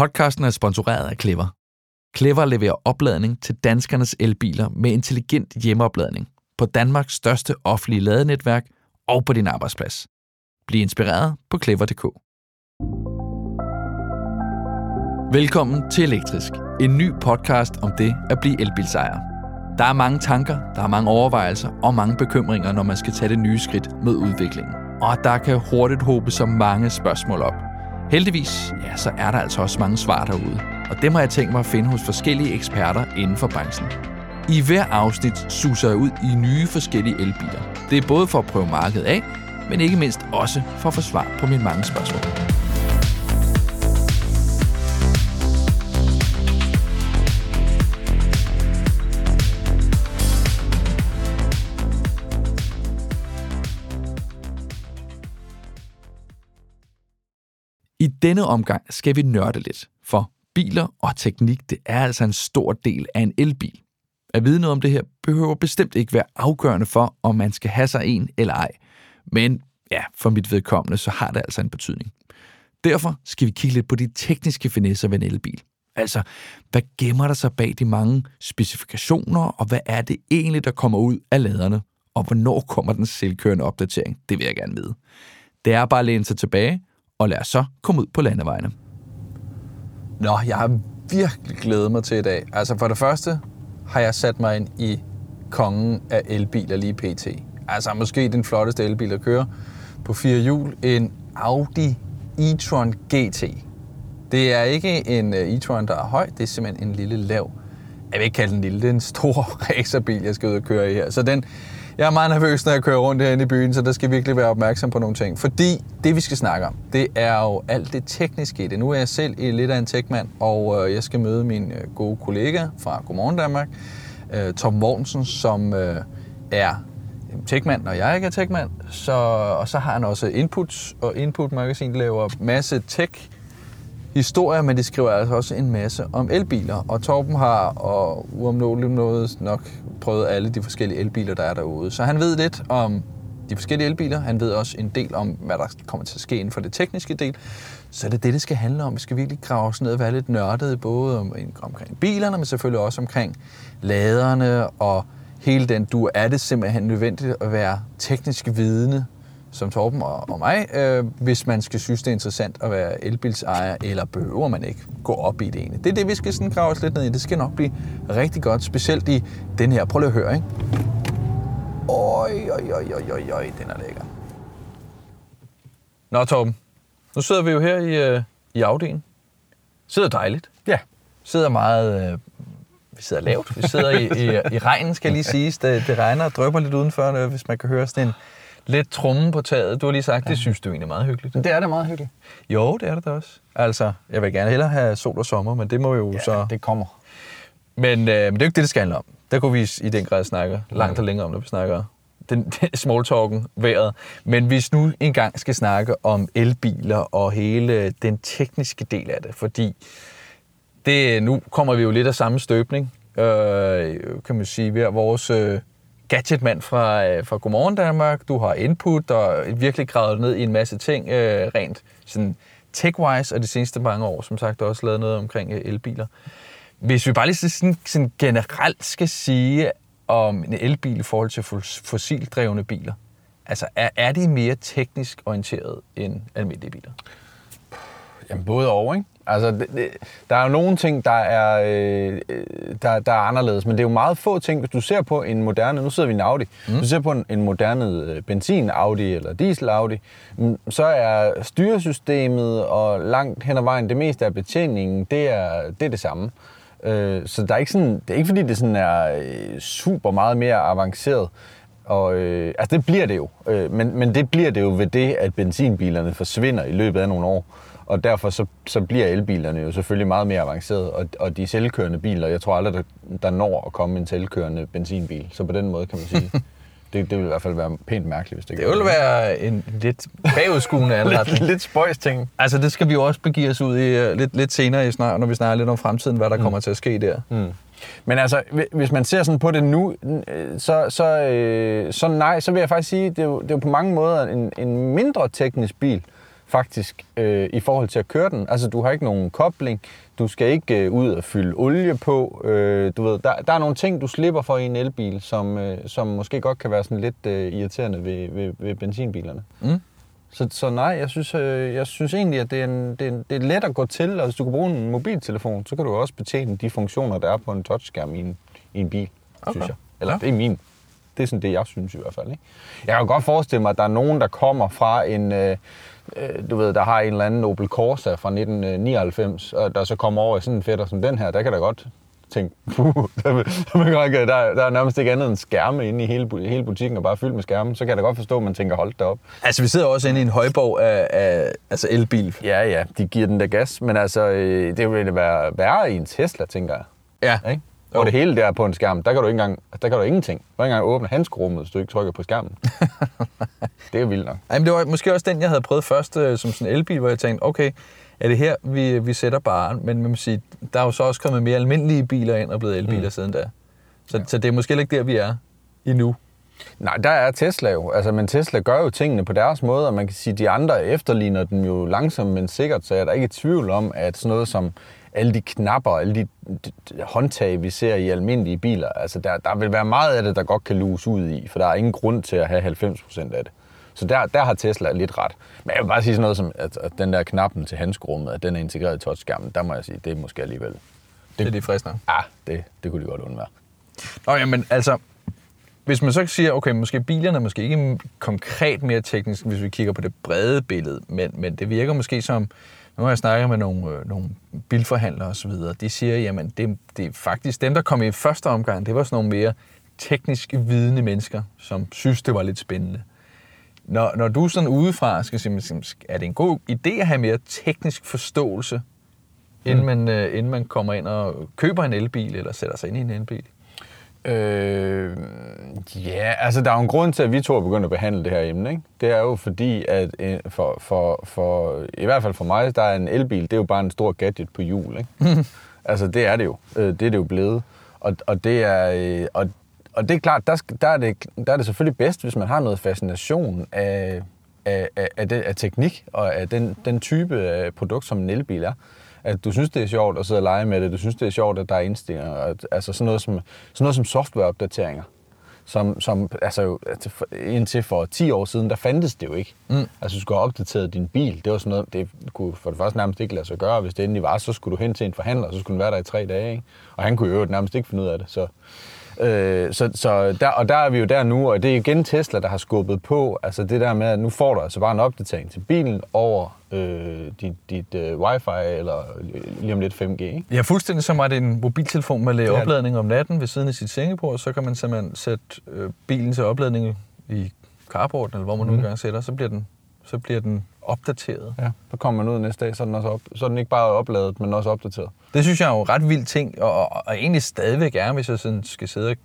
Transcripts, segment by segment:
Podcasten er sponsoreret af Clever. Clever leverer opladning til danskernes elbiler med intelligent hjemmeopladning på Danmarks største offentlige ladenetværk og på din arbejdsplads. Bliv inspireret på clever.dk. Velkommen til Elektrisk, en ny podcast om det at blive elbilsejer. Der er mange tanker, der er mange overvejelser og mange bekymringer, når man skal tage det nye skridt med udviklingen. Og der kan hurtigt håbe så mange spørgsmål op. Heldigvis, ja, så er der altså også mange svar derude. Og dem har jeg tænkt mig at finde hos forskellige eksperter inden for branchen. I hver afsnit suser jeg ud i nye forskellige elbiler. Det er både for at prøve markedet af, men ikke mindst også for at få svar på mine mange spørgsmål. I denne omgang skal vi nørde lidt, for biler og teknik det er altså en stor del af en elbil. At vide noget om det her behøver bestemt ikke være afgørende for, om man skal have sig en eller ej. Men ja, for mit vedkommende, så har det altså en betydning. Derfor skal vi kigge lidt på de tekniske finesser ved en elbil. Altså, hvad gemmer der sig bag de mange specifikationer, og hvad er det egentlig, der kommer ud af laderne? Og hvornår kommer den selvkørende opdatering? Det vil jeg gerne vide. Det er bare at læne sig tilbage, og lad os så komme ud på landevejene. Nå, jeg har virkelig glædet mig til i dag. Altså for det første har jeg sat mig ind i kongen af elbiler lige pt. Altså måske den flotteste elbil at køre på fire hjul. En Audi e-tron GT. Det er ikke en øh, e-tron, der er høj. Det er simpelthen en lille lav. Jeg vil ikke kalde den lille. Det er en stor racerbil, jeg skal ud og køre i her. Så den, jeg er meget nervøs, når jeg kører rundt herinde i byen, så der skal virkelig være opmærksom på nogle ting. Fordi det, vi skal snakke om, det er jo alt det tekniske i det. Nu er jeg selv lidt af en techmand, og øh, jeg skal møde min øh, gode kollega fra Godmorgen Danmark, øh, Tom Vognsen, som er techmand, når jeg ikke er techmand. Så, og så har han også Inputs, og Input Magasin laver masse tech historier, men de skriver altså også en masse om elbiler. Og Torben har, og uomnåeligt noget, nok prøvet alle de forskellige elbiler, der er derude. Så han ved lidt om de forskellige elbiler. Han ved også en del om, hvad der kommer til at ske inden for det tekniske del. Så er det det, det skal handle om. Vi skal virkelig grave os ned og være lidt nørdede, både om, omkring bilerne, men selvfølgelig også omkring laderne og hele den du er det simpelthen nødvendigt at være teknisk vidende som Torben og, og mig, øh, hvis man skal synes, det er interessant at være elbilsejer, eller behøver man ikke gå op i det ene. Det er det, vi skal sådan grave os lidt ned i. Det skal nok blive rigtig godt, specielt i den her. Prøv lige at høre, ikke? Oj, oj, oj, oj, oj, oj, den er lækker. Nå, Torben. Nu sidder vi jo her i, øh, i Audi'en. Sidder dejligt. Ja. Sidder meget... Øh, vi sidder lavt. Vi sidder i, i, i regnen, skal lige siges. Det, det regner og drøber lidt udenfor, øh, hvis man kan høre sådan en lidt trumme på taget. Du har lige sagt, ja. det synes du egentlig er meget hyggeligt. Det er det meget hyggeligt. Jo, det er det da også. Altså, jeg vil gerne hellere have sol og sommer, men det må jo ja, så... det kommer. Men, øh, men det er jo ikke det, det skal handle om. Der kunne vi i den grad snakke langt og længere om, når vi snakker den, den smalltalken, vejret. Men hvis nu engang skal snakke om elbiler og hele den tekniske del af det, fordi det, nu kommer vi jo lidt af samme støbning, øh, kan man sige. Har vores øh, gadgetmand fra, øh, fra Godmorgen Danmark, du har input og virkelig gravet ned i en masse ting, øh, rent sådan tech-wise, og de seneste mange år, som sagt, også lavet noget omkring øh, elbiler. Hvis vi bare lige sådan, sådan generelt skal sige om en elbil i forhold til fossildrevne biler, altså er, er de mere teknisk orienteret end almindelige biler? Jamen både og, ikke? Altså, det, det, der er jo nogle ting, der er, øh, der, der er anderledes, men det er jo meget få ting. Hvis du ser på en moderne, nu sidder vi i en Audi, mm. hvis du ser på en, en moderne øh, benzin Audi eller diesel Audi, mm, så er styresystemet og langt hen ad vejen, det meste af betjeningen, det er det, er det samme. Øh, så der er ikke sådan, det er ikke fordi, det sådan er øh, super meget mere avanceret. Og, øh, altså det bliver det jo, øh, men, men det bliver det jo ved det, at benzinbilerne forsvinder i løbet af nogle år. Og derfor så, så bliver elbilerne jo selvfølgelig meget mere avancerede, og, og de selvkørende biler, jeg tror aldrig, der, der når at komme en selvkørende benzinbil. Så på den måde kan man sige, det, det vil i hvert fald være pænt mærkeligt, hvis det Det vil være en lidt bagudskuende anretning. lidt, lidt spøjs ting. Altså det skal vi jo også begive os ud i uh, lidt, lidt senere, i snar, når vi snakker lidt om fremtiden, hvad der mm. kommer til at ske der. Mm. Men altså, hvis man ser sådan på det nu, så, så, øh, så nej, så vil jeg faktisk sige, det er jo, det er jo på mange måder en, en mindre teknisk bil, faktisk, øh, i forhold til at køre den. Altså, du har ikke nogen kobling, du skal ikke øh, ud og fylde olie på. Øh, du ved, der, der er nogle ting, du slipper for i en elbil, som, øh, som måske godt kan være sådan lidt øh, irriterende ved, ved, ved benzinbilerne. Mm. Så, så nej, jeg synes, øh, jeg synes egentlig, at det er, en, det, er en, det er let at gå til. Altså, hvis du kan bruge en mobiltelefon, så kan du også betjene de funktioner, der er på en touchskærm i en, i en bil, okay. synes jeg. Eller Ja. det er min. Det er sådan det, jeg synes i hvert fald. Ikke? Jeg kan godt forestille mig, at der er nogen, der kommer fra en... Øh, øh, du ved, der har en eller anden Opel Corsa fra 1999, og der så kommer over i sådan en fætter som den her, der kan der godt tænke, puh, der, der, der, der er nærmest ikke andet end skærme inde i hele, hele butikken, og bare fyldt med skærme, så kan jeg da godt forstå, at man tænker, hold da op. Altså, vi sidder også inde i en højborg af, af altså elbil. Ja, ja, de giver den der gas, men altså, øh, det ville være værre i en Tesla, tænker jeg. Ja. Ikke? Hvor det hele der er på en skærm, der kan du ikke engang, der kan du ingenting. Du kan ikke engang åbne handskerummet, hvis du ikke trykker på skærmen. det er vildt nok. Ej, men det var måske også den, jeg havde prøvet først øh, som sådan en elbil, hvor jeg tænkte, okay, er det her, vi, vi sætter bare, men man må sige, der er jo så også kommet mere almindelige biler ind og blevet elbiler mm. siden da. Så, ja. så det er måske ikke der, vi er endnu. Nej, der er Tesla jo. Altså, men Tesla gør jo tingene på deres måde, og man kan sige, at de andre efterligner den jo langsomt, men sikkert, så er der ikke tvivl om, at sådan noget som alle de knapper, alle de, de, de håndtag, vi ser i almindelige biler, altså der, der vil være meget af det, der godt kan luse ud i, for der er ingen grund til at have 90 procent af det. Så der, der har Tesla lidt ret. Men jeg vil bare sige sådan noget som, at, at den der knappen til handskerummet, at den er integreret i touchskærmen, der må jeg sige, det er måske alligevel. Det er lige frisk nok. Ja, det, det kunne de godt undvære. Nå, jamen altså, hvis man så siger, okay, måske bilerne er måske ikke konkret mere teknisk, hvis vi kigger på det brede billede, men, men det virker måske som, nu har jeg snakket med nogle, øh, nogle bilforhandlere osv., de siger, jamen det, det er faktisk dem, der kom i første omgang, det var sådan nogle mere teknisk vidende mennesker, som synes, det var lidt spændende. Når, når du sådan udefra skal sige, er det en god idé at have mere teknisk forståelse, inden, man, øh, inden man kommer ind og køber en elbil, eller sætter sig ind i en elbil? Øh, ja, altså der er jo en grund til, at vi to er begyndt at behandle det her emne. Ikke? Det er jo fordi, at øh, for, for, for, i hvert fald for mig, der er en elbil, det er jo bare en stor gadget på hjul. Ikke? altså det er det jo. Øh, Det er det jo blevet. Og, og, det er, øh, og, og det er klart, der, der, er det, der er det selvfølgelig bedst, hvis man har noget fascination af, af, af, af, det, af teknik og af den, den type af produkt, som en elbil er. At du synes, det er sjovt at sidde og lege med det. Du synes, det er sjovt, at der er indstillinger. at- Altså sådan noget som, sådan noget som softwareopdateringer. Som, som altså indtil for 10 år siden, der fandtes det jo ikke. Mm. Altså du skulle have opdateret din bil. Det var sådan noget, det kunne for det første nærmest ikke lade sig gøre. Hvis det endelig var, så skulle du hen til en forhandler, og så skulle den være der i tre dage. Ikke? Og han kunne jo nærmest ikke finde ud af det. Så, Øh, så, så der, og der er vi jo der nu, og det er igen Tesla, der har skubbet på. Altså det der med, at nu får du altså bare en opdatering til bilen over øh, dit, dit øh, wifi, eller lige om lidt 5G. Ikke? Ja, fuldstændig som at det en mobiltelefon, er det. opladning om natten ved siden af sit sengebord, så kan man simpelthen sætte øh, bilen til opladning i carporten, eller hvor man nu engang sætter, så bliver den, så bliver den opdateret. Ja. Så kommer man ud næste dag, så er den, også op, så er den ikke bare opladet, men også opdateret. Det synes jeg er jo ret vild ting, og, og, og egentlig stadigvæk er, hvis jeg sådan skal sidde og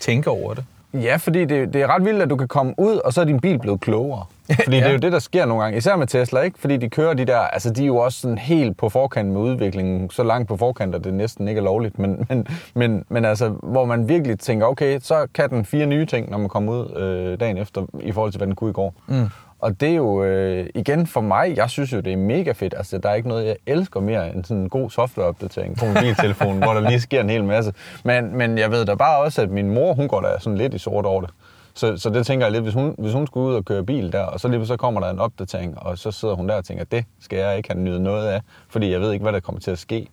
tænke over det. Ja, fordi det, det er ret vildt, at du kan komme ud, og så er din bil blevet klogere. Fordi Ja. det er jo det, der sker nogle gange. Især med Tesla, ikke? Fordi de kører de der... Altså, de er jo også sådan helt på forkant med udviklingen. Så langt på forkant, at det næsten ikke er lovligt. Men, men, men, men altså, hvor man virkelig tænker, okay, så kan den fire nye ting, når man kommer ud øh, dagen efter, i forhold til, hvad den kunne i går. Mm. Og det er jo, øh, igen for mig, jeg synes jo, det er mega fedt. Altså, der er ikke noget, jeg elsker mere end sådan en god softwareopdatering på mobiltelefonen, hvor der lige sker en hel masse. Men, men jeg ved da bare også, at min mor, hun går da sådan lidt i sort over det. Så, så det tænker jeg lidt, hvis hun, hvis hun skulle ud og køre bil der, og så lige så kommer der en opdatering, og så sidder hun der og tænker, det skal jeg ikke have nyde noget af, fordi jeg ved ikke, hvad der kommer til at ske.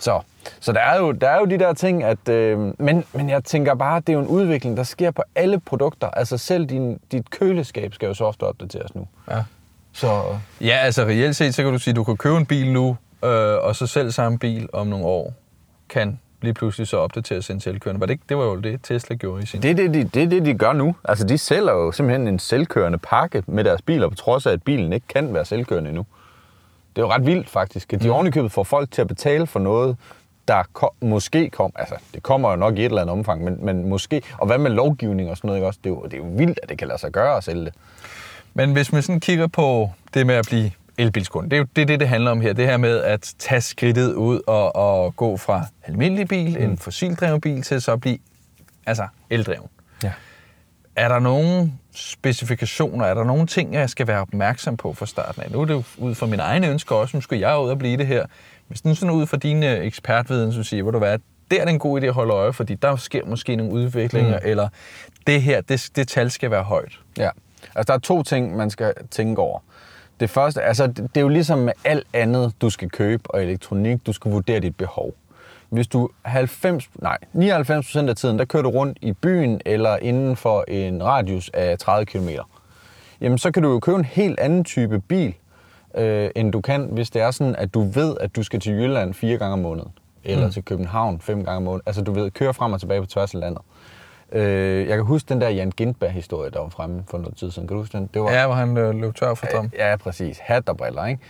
Så, så der, er jo, der er jo de der ting, at, øh, men, men jeg tænker bare, det er jo en udvikling, der sker på alle produkter. Altså selv din, dit køleskab skal jo softwareopdateres nu. Ja. Så Ja, altså reelt set, så kan du sige, at du kan købe en bil nu, øh, og så selv samme bil om nogle år kan lige pludselig så opdateres til en selvkørende. Var det, ikke, det var jo det, Tesla gjorde i sin... det er det, de, det er det, de gør nu. Altså de sælger jo simpelthen en selvkørende pakke med deres biler, på trods af, at bilen ikke kan være selvkørende endnu. Det er jo ret vildt faktisk, at de mm. ovenikøbet får folk til at betale for noget, der ko- måske kommer, altså det kommer jo nok i et eller andet omfang, men, men måske, og hvad med lovgivning og sådan noget, ikke også? Det er, jo, det er jo vildt, at det kan lade sig gøre at sælge det. Men hvis man sådan kigger på det med at blive elbilskunde, det er jo det, det, det handler om her. Det her med at tage skridtet ud og, og gå fra almindelig bil, mm. en fossildreven bil, til så at blive altså eldreven. Ja. er der nogle specifikationer, er der nogle ting, jeg skal være opmærksom på fra starten af? Nu er det jo ud fra mine egne ønsker også, nu skal jeg ud og blive det her. Hvis nu sådan ud fra dine ekspertviden, så siger, hvor du hvad, der er det en god idé at holde øje, fordi der sker måske nogle udviklinger, mm. eller det her, det, det tal skal være højt. Ja, altså der er to ting, man skal tænke over. Det første, altså det, det er jo ligesom med alt andet, du skal købe og elektronik, du skal vurdere dit behov. Hvis du 90, nej, 99 af tiden, der kører du rundt i byen eller inden for en radius af 30 km, jamen så kan du jo købe en helt anden type bil, øh, end du kan, hvis det er sådan, at du ved, at du skal til Jylland fire gange om måneden, eller mm. til København fem gange om måneden. Altså du ved, køre frem og tilbage på tværs af landet. Øh, jeg kan huske den der Jan Gindberg-historie, der var fremme for noget tid siden. Kan du huske den? Det var, ja, hvor han øh, løb tør for strøm. Ja, præcis. Hat og briller, ikke?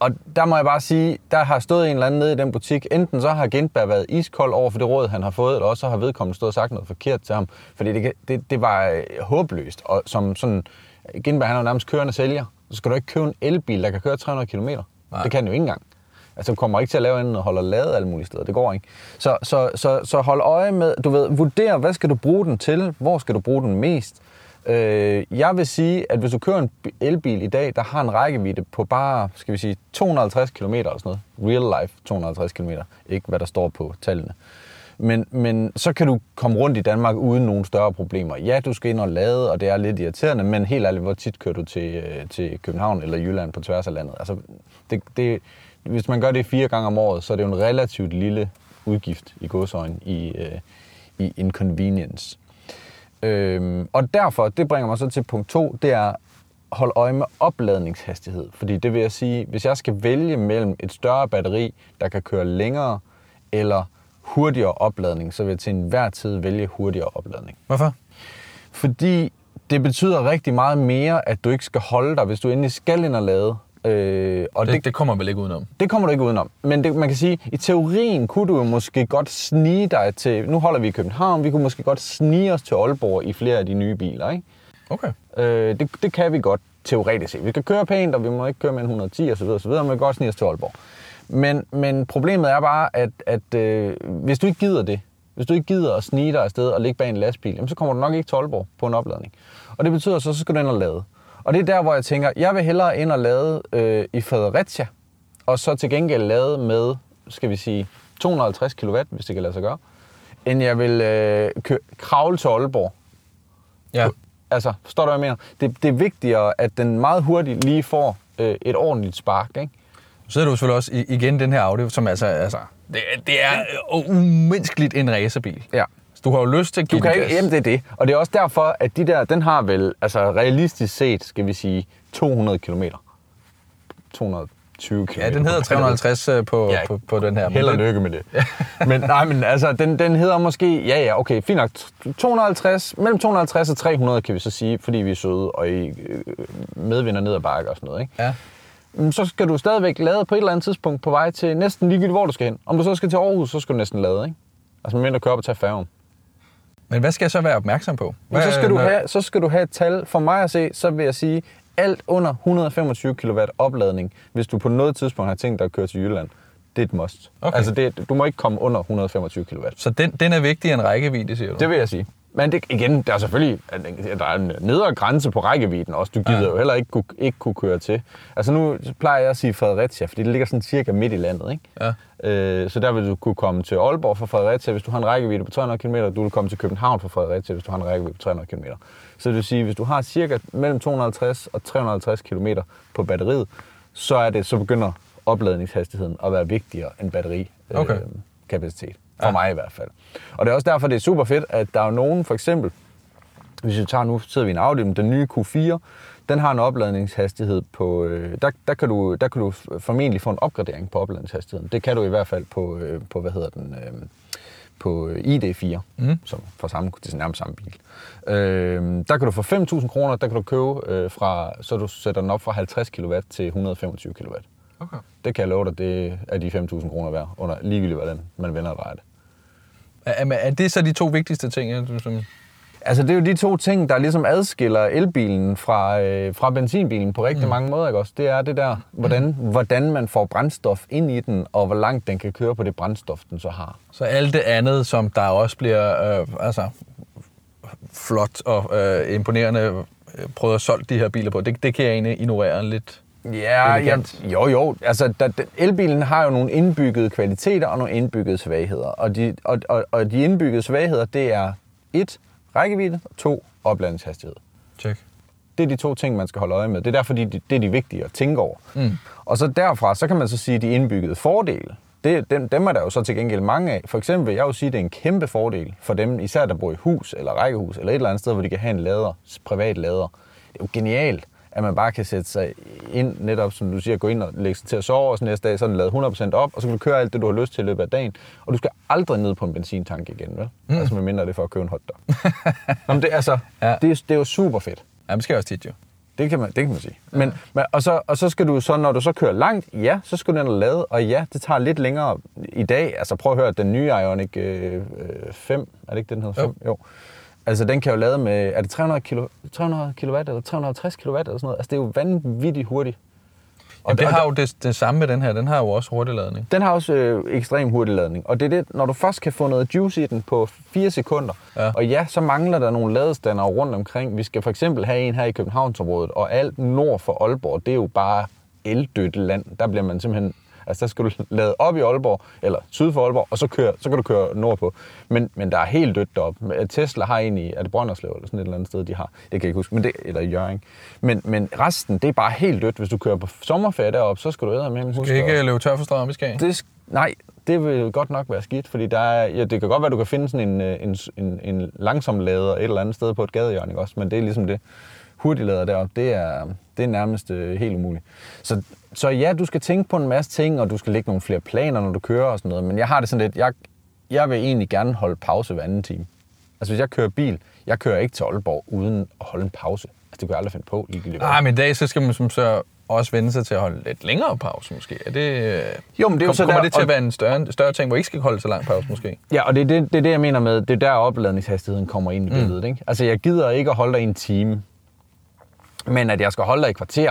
Og der må jeg bare sige, der har stået en eller anden nede i den butik. Enten så har Gindberg været iskold over for det råd, han har fået, eller også så har vedkommende stået og sagt noget forkert til ham. Fordi det, det, det var øh, håbløst. Og som sådan, Gindberg han er jo nærmest kørende sælger. Så skal du ikke købe en elbil, der kan køre 300 km. Nej. Det kan den jo ikke engang. Altså, du kommer ikke til at lave andet og holde ladet alle mulige steder. Det går ikke. Så, så, så, så hold øje med, du ved, vurder, hvad skal du bruge den til? Hvor skal du bruge den mest? Øh, jeg vil sige, at hvis du kører en elbil i dag, der har en rækkevidde på bare, skal vi sige, 250 km eller sådan noget. Real life 250 km. Ikke hvad der står på tallene. Men, men så kan du komme rundt i Danmark uden nogen større problemer. Ja, du skal ind og lade, og det er lidt irriterende, men helt ærligt, hvor tit kører du til, øh, til København eller Jylland på tværs af landet? Altså, det, det, hvis man gør det fire gange om året, så er det jo en relativt lille udgift i godsøjen i, øh, i inconvenience. Øhm, og derfor, det bringer mig så til punkt to, det er hold øje med opladningshastighed. Fordi det vil jeg sige, hvis jeg skal vælge mellem et større batteri, der kan køre længere, eller hurtigere opladning, så vil jeg til enhver tid vælge hurtigere opladning. Hvorfor? Fordi det betyder rigtig meget mere, at du ikke skal holde dig, hvis du endelig skal ind og lade. Øh, og det, det, det kommer vel ikke udenom? Det kommer du ikke udenom. Men det, man kan sige, i teorien kunne du jo måske godt snige dig til... Nu holder vi i København, vi kunne måske godt snige os til Aalborg i flere af de nye biler, ikke? Okay. Øh, det, det kan vi godt teoretisk set. Vi kan køre pænt, og vi må ikke køre med en 110 osv. osv. Men vi kan godt snige os til Aalborg. Men, men problemet er bare, at, at øh, hvis du ikke gider det, hvis du ikke gider at snige dig afsted og ligge bag en lastbil, jamen, så kommer du nok ikke til Aalborg på en opladning. Og det betyder så, så skal du ind og lade. Og det er der, hvor jeg tænker, jeg vil hellere ind og lade øh, i Fredericia, og så til gengæld lade med, skal vi sige, 250 kW, hvis det kan lade sig gøre, end jeg vil øh, kø- kravle til Aalborg. Ja. Altså, forstår du, hvad jeg mener? Det, det er vigtigere, at den meget hurtigt lige får øh, et ordentligt spark, ikke? Så er du selvfølgelig også igen den her Audi, som altså, altså det, det er umenneskeligt en racerbil. Ja. Du har jo lyst til at give du kan ikke, Jamen, det er det. Og det er også derfor, at de der, den har vel, altså realistisk set, skal vi sige, 200 km. 220 km. Ja, den hedder 350 øh, på, ja, på, på den her. Held og lykke med det. men nej, men altså, den, den hedder måske, ja ja, okay, fint nok. 250, mellem 250 og 300 kan vi så sige, fordi vi er søde og i øh, medvinder ned ad bakke og sådan noget, ikke? Ja så skal du stadigvæk lade på et eller andet tidspunkt på vej til næsten ligegyldigt, hvor du skal hen. Om du så skal til Aarhus, så skal du næsten lade, ikke? Altså, man mindre køre op og tage færgen. Men hvad skal jeg så være opmærksom på? Hvad, så, skal du have, så skal du have et tal. For mig at se, så vil jeg sige, alt under 125 kW opladning, hvis du på noget tidspunkt har tænkt dig at køre til Jylland, det er et must. Okay. Altså det, du må ikke komme under 125 kW. Så den, den er vigtig en rækkevidde, siger du? Det vil jeg sige. Men det, igen, der er selvfølgelig der er en nedre grænse på rækkevidden også. Du gider ja. jo heller ikke kunne, ikke kunne køre til. Altså nu plejer jeg at sige Fredericia, fordi det ligger sådan cirka midt i landet. Ikke? Ja. Øh, så der vil du kunne komme til Aalborg fra Fredericia, hvis du har en rækkevidde på 300 km. Du vil komme til København fra Fredericia, hvis du har en rækkevidde på 300 km. Så det vil sige, hvis du har cirka mellem 250 og 350 km på batteriet, så, er det, så begynder opladningshastigheden at være vigtigere end batteri okay. øh, kapacitet. For ja. mig i hvert fald. Og det er også derfor, det er super fedt, at der er nogen, for eksempel, hvis vi tager nu, sidder vi i en Audi, den nye Q4, den har en opladningshastighed på, øh, der, der, kan du, der kan du formentlig få en opgradering på opladningshastigheden. Det kan du i hvert fald på, øh, på hvad hedder den, øh, på ID4, mm. som for samme, det er nærmest samme bil. Øh, der kan du for 5.000 kroner, der kan du købe øh, fra, så du sætter den op fra 50 kW til 125 kW. Okay. Det kan jeg love dig, det er de 5.000 kroner værd, under ligegyldigt hvordan man vender og drejer det. Er, er det så de to vigtigste ting, som... Altså, det er jo de to ting, der ligesom adskiller elbilen fra, øh, fra benzinbilen på rigtig mm. mange måder, ikke også? Det er det der, hvordan, hvordan man får brændstof ind i den, og hvor langt den kan køre på det brændstof, den så har. Så alt det andet, som der også bliver øh, altså, flot og øh, imponerende øh, prøvet at solgt de her biler på. Det, det kan jeg egentlig ignorere lidt. Ja, ja, jo jo. Altså, der, elbilen har jo nogle indbyggede kvaliteter og nogle indbyggede svagheder. Og de, og, og, og de indbyggede svagheder, det er et, rækkevidde, og to, opladningshastighed. Check. Det er de to ting, man skal holde øje med. Det er derfor, de, det er de vigtige at tænke over. Mm. Og så derfra, så kan man så sige, at de indbyggede fordele, det, dem, dem er der jo så til gengæld mange af. For eksempel vil jeg jo sige, at det er en kæmpe fordel for dem, især der bor i hus eller rækkehus, eller et eller andet sted, hvor de kan have en lader, privat lader. Det er jo genialt, at man bare kan sætte sig ind, netop som du siger, gå ind og lægge sig til at sove, og så næste dag så er den lavet 100% op, og så kan du køre alt det, du har lyst til i løbet af dagen. Og du skal aldrig ned på en benzintank igen, vel? Mm. Altså med mindre det er for at købe en hotdog. Nå, men det, altså, Ja. ja. det, er, det er jo super fedt. Ja, det skal jeg også tit jo. Det kan man, det kan man sige. Men, men, og, så, og så skal du så, når du så kører langt, ja, så skal du og lade, og ja, det tager lidt længere i dag. Altså prøv at høre, den nye Ioniq øh, øh, 5, er det ikke det, den hedder? Jo. 5? Jo. Altså den kan jo lade med, er det 300 kilo, 300 kW eller 350 kW eller sådan noget? Altså det er jo vanvittigt hurtigt. Og det og har jo det, det samme med den her. Den har jo også hurtigladning. Den har også øh, ekstrem hurtig ladning. Og det er det, når du først kan få noget juice i den på 4 sekunder, ja. og ja, så mangler der nogle ladestander rundt omkring. Vi skal for eksempel have en her i Københavnsområdet, og alt nord for Aalborg, det er jo bare eldødt land. Der bliver man simpelthen... Altså, der skal du lade op i Aalborg, eller syd for Aalborg, og så, køre, så kan du køre nordpå. Men, men der er helt dødt deroppe. Tesla har en i, er det Brønderslev eller sådan et eller andet sted, de har. Det kan jeg ikke huske, men det, eller Jørgen. Men, men resten, det er bare helt dødt. Hvis du kører på sommerferie deroppe, så skal du æde med huske Skal ikke løbe tør for strøm i Skagen? det, nej, det vil godt nok være skidt, fordi der er, ja, det kan godt være, at du kan finde sådan en, øh, en, en, en langsom lader et eller andet sted på et gadehjørne, ikke også? men det er ligesom det. Hurtiglader deroppe, det er, det er nærmest øh, helt umuligt. Så, så ja, du skal tænke på en masse ting, og du skal lægge nogle flere planer, når du kører og sådan noget, men jeg har det sådan lidt, jeg, jeg vil egentlig gerne holde pause hver anden time. Altså hvis jeg kører bil, jeg kører ikke til Aalborg uden at holde en pause. Altså det kunne jeg aldrig finde på. Nej, men i dag så skal man som så også vende sig til at holde lidt længere pause måske. Er det, Jo, men det er jo så kommer der- det til at være en større, større ting, hvor I ikke skal holde så lang pause måske? Ja, og det er det, det, er det jeg mener med, det er der opladningshastigheden kommer ind i billedet. Ikke? Altså, jeg gider ikke at holde dig en time, men at jeg skal holde dig i kvarter,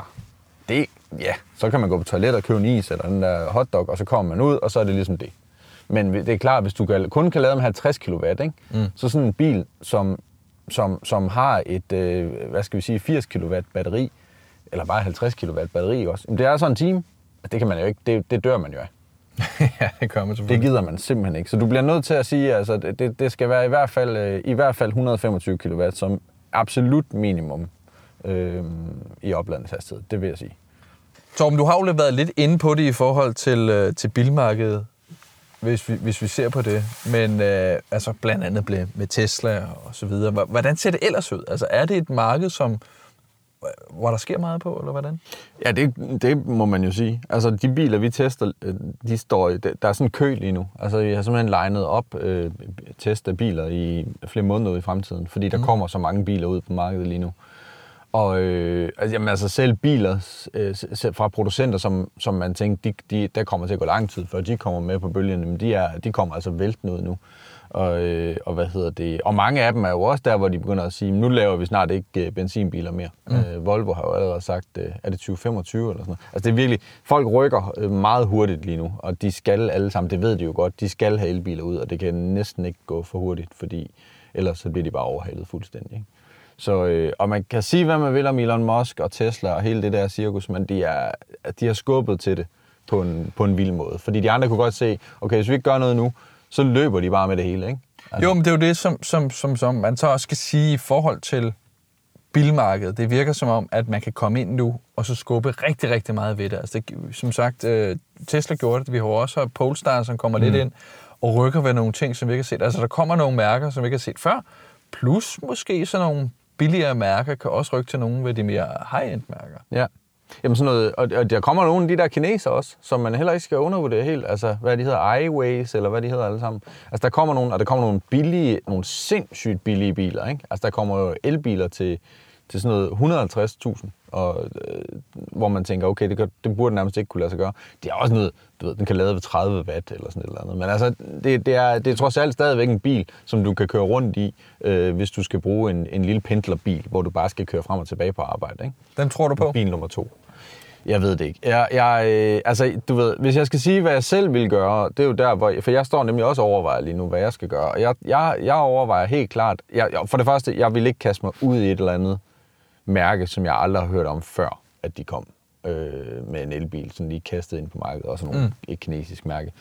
det, ja, så kan man gå på toilet og købe en is eller en der hotdog, og så kommer man ud, og så er det ligesom det. Men det er klart, hvis du kan, kun kan lade med 50 kW, ikke? Mm. så sådan en bil, som, som, som har et, øh, hvad skal vi sige, 80 kW batteri, eller bare 50 kW batteri også, jamen, det er så en time. Det kan man jo ikke, det, det dør man jo af. ja, det gør man Det selvfølgelig. gider man simpelthen ikke. Så du bliver nødt til at sige, at altså, det, det skal være i hvert, fald, øh, i hvert fald 125 kW som absolut minimum øh, i opladningshastighed. Det vil jeg sige. Torben, du har jo været lidt inde på det i forhold til, øh, til bilmarkedet, hvis vi, hvis vi ser på det. Men øh, altså blandt andet med, med Tesla og så videre. Hvordan ser det ellers ud? Altså er det et marked, som, hvor der sker meget på, eller hvordan? Ja, det, det må man jo sige. Altså, de biler, vi tester, øh, de står der er sådan en kø lige nu. Altså, vi har simpelthen legnet op øh, test af biler i flere måneder i fremtiden, fordi der mm. kommer så mange biler ud på markedet lige nu. Og øh, altså, jamen, altså selv biler øh, fra producenter, som, som man tænkte, de, de, der kommer til at gå lang tid, før de kommer med på bølgen, men de, er, de kommer altså væltende ud nu. Og, øh, og hvad hedder det? Og mange af dem er jo også der, hvor de begynder at sige, nu laver vi snart ikke øh, benzinbiler mere. Mm. Øh, Volvo har jo allerede sagt, øh, er det 2025 eller sådan noget. Altså det er virkelig, folk rykker øh, meget hurtigt lige nu, og de skal alle sammen, det ved de jo godt, de skal have elbiler ud, og det kan næsten ikke gå for hurtigt, fordi ellers så bliver de bare overhalet fuldstændig. Ikke? Så, øh, og man kan sige, hvad man vil om Elon Musk og Tesla og hele det der cirkus, men de, er, de har skubbet til det på en, på en vild måde. Fordi de andre kunne godt se, okay, hvis vi ikke gør noget nu, så løber de bare med det hele, ikke? Altså. Jo, men det er jo det, som, som, som, som man så også skal sige i forhold til bilmarkedet. Det virker som om, at man kan komme ind nu og så skubbe rigtig, rigtig meget ved det. Altså det som sagt, øh, Tesla gjorde det. Vi har også Polestar, som kommer mm. lidt ind og rykker ved nogle ting, som vi ikke har set. Altså der kommer nogle mærker, som vi ikke har set før. Plus måske sådan nogle billigere mærker kan også rykke til nogle ved de mere high-end mærker. Ja. Jamen sådan noget, og, og der kommer nogle af de der kineser også, som man heller ikke skal undervurdere helt, altså hvad de hedder, iWays, eller hvad de hedder alle sammen. Altså der kommer nogle, og der kommer nogle billige, nogle sindssygt billige biler, ikke? Altså der kommer jo elbiler til, til sådan noget 150.000, og, øh, hvor man tænker, okay, det, kan, det burde nærmest ikke kunne lade sig gøre. Det er også noget, du ved, den kan lade ved 30 watt eller sådan et eller andet. Men altså, det, det, er, det er trods alt stadigvæk en bil, som du kan køre rundt i, øh, hvis du skal bruge en, en lille pendlerbil, hvor du bare skal køre frem og tilbage på arbejde, ikke? Den tror du på? Bil nummer to. Jeg ved det ikke. Jeg, jeg, øh, altså, du ved, hvis jeg skal sige, hvad jeg selv vil gøre, det er jo der, hvor... For jeg står nemlig også og overvejer lige nu, hvad jeg skal gøre. Og jeg, jeg, jeg overvejer helt klart... Jeg, for det første, jeg vil ikke kaste mig ud i et eller andet mærke, som jeg aldrig har hørt om før, at de kom øh, med en elbil, sådan lige kastet ind på markedet, også nogle, mm. et kinesisk mærke.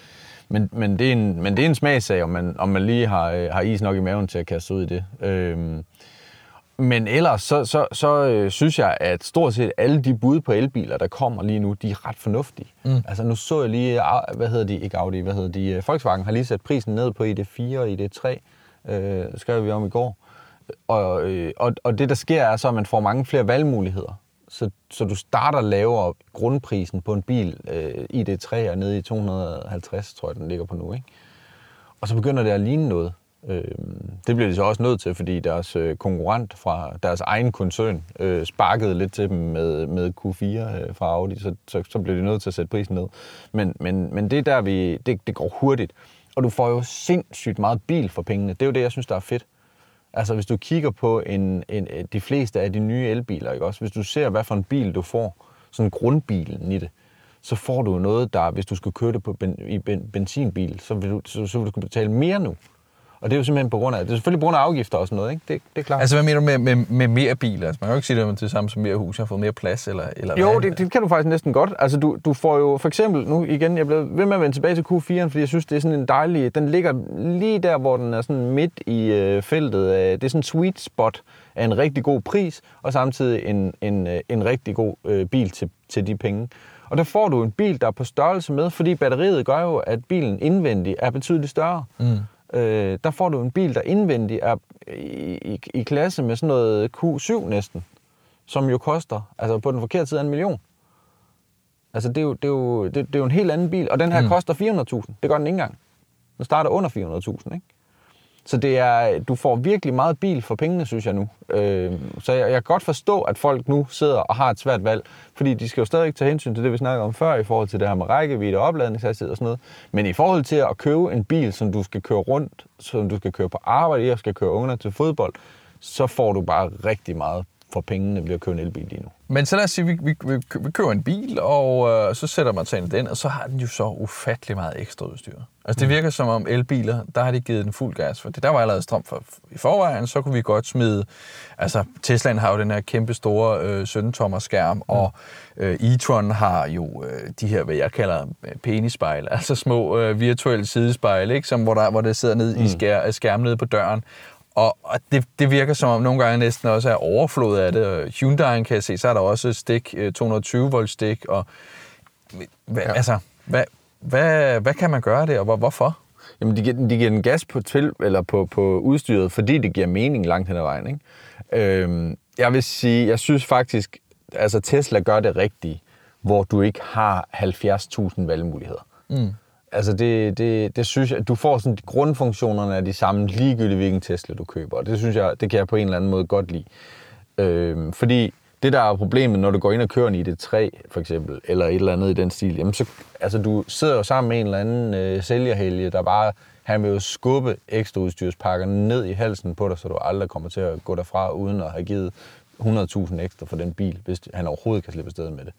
Men, men, det er en, men det er en smagsag, om man, om man lige har, øh, har is nok i maven til at kaste ud i det. Øh, men ellers, så, så, så øh, synes jeg, at stort set alle de bud på elbiler, der kommer lige nu, de er ret fornuftige. Mm. Altså nu så jeg lige, hvad hedder de, ikke Audi, hvad hedder de, Volkswagen har lige sat prisen ned på ID4 og ID3, øh, skrev vi om i går. Og, øh, og, og det, der sker, er så, at man får mange flere valgmuligheder. Så, så du starter lavere grundprisen på en bil, øh, ID3 er nede i 250, tror jeg, den ligger på nu, ikke? Og så begynder det at ligne noget. Øh, det bliver de så også nødt til, fordi deres øh, konkurrent fra deres egen koncern øh, sparkede lidt til dem med, med Q4 øh, fra Audi, så, så, så bliver de nødt til at sætte prisen ned. Men, men, men det der, vi, det, det går hurtigt. Og du får jo sindssygt meget bil for pengene. Det er jo det, jeg synes, der er fedt. Altså hvis du kigger på en, en, de fleste af de nye elbiler, ikke også? hvis du ser, hvad for en bil du får, sådan grundbilen i det, så får du noget, der, hvis du skal køre det på ben, i ben, benzinbil, så vil, du, så, så vil du kunne betale mere nu. Og det er jo simpelthen på grund af, det er selvfølgelig på grund af afgifter og sådan noget, ikke? Det, det er klart. Altså hvad mener du med, med, med mere biler? Altså, man kan jo ikke sige, at det er det samme som mere hus, jeg har fået mere plads, eller, eller Jo, det, det, kan du faktisk næsten godt. Altså du, du får jo for eksempel, nu igen, jeg blev ved med at vende tilbage til Q4'en, fordi jeg synes, det er sådan en dejlig, den ligger lige der, hvor den er sådan midt i øh, feltet. Af, det er sådan en sweet spot af en rigtig god pris, og samtidig en, en, øh, en rigtig god øh, bil til, til de penge. Og der får du en bil, der er på størrelse med, fordi batteriet gør jo, at bilen indvendig er betydeligt større. Mm øh, der får du en bil, der indvendigt er i, i, i klasse med sådan noget Q7 næsten, som jo koster, altså på den forkerte side af en million. Altså det er jo, det er jo, det, det er jo en helt anden bil, og den her mm. koster 400.000. Det gør den ikke engang. Den starter under 400.000, ikke? Så det er, du får virkelig meget bil for pengene, synes jeg nu. Øh, så jeg, jeg kan godt forstå, at folk nu sidder og har et svært valg, fordi de skal jo stadig tage hensyn til det, vi snakkede om før, i forhold til det her med rækkevidde og opladningshastighed og sådan noget. Men i forhold til at købe en bil, som du skal køre rundt, som du skal køre på arbejde i og skal køre ungerne til fodbold, så får du bare rigtig meget for pengene ved at købe en elbil lige nu. Men så lad os sige, at vi, vi, vi køber en bil, og øh, så sætter man sig ind i den, og så har den jo så ufattelig meget ekstra udstyr. Altså det mm. virker som om elbiler, der har de givet den fuld gas, for der var allerede strøm for, i forvejen, så kunne vi godt smide, altså Teslaen har jo den her kæmpe store øh, 17-tommer skærm, mm. og øh, e-tron har jo øh, de her, hvad jeg kalder øh, penisspejl, altså små øh, virtuelle sidespejl, ikke? Som, hvor, der, hvor det sidder ned mm. i skær, skærmen nede på døren, og, og det, det virker som om nogle gange næsten også er overflod af det. Hyundai'en kan jeg se, så er der også stik, 220 øh, volt stik. Og, hva, ja. altså, hvad, hvad, hvad kan man gøre det, og hvor, hvorfor? Jamen, de giver, de giver den gas på, til, eller på, på udstyret, fordi det giver mening langt hen ad vejen. Ikke? Øhm, jeg vil sige, jeg synes faktisk, altså Tesla gør det rigtigt, hvor du ikke har 70.000 valgmuligheder. Mm. Altså det, det, det synes jeg, du får sådan, grundfunktionerne af de samme, ligegyldigt hvilken Tesla du køber, og det synes jeg, det kan jeg på en eller anden måde godt lide. Øhm, fordi det der er problemet, når du går ind og kører en ID3 for eksempel, eller et eller andet i den stil, jamen så, altså du sidder jo sammen med en eller anden øh, sælgerhelge, der bare, han vil jo skubbe ekstra udstyrspakker ned i halsen på dig, så du aldrig kommer til at gå derfra uden at have givet 100.000 ekstra for den bil, hvis han overhovedet kan slippe afsted med det.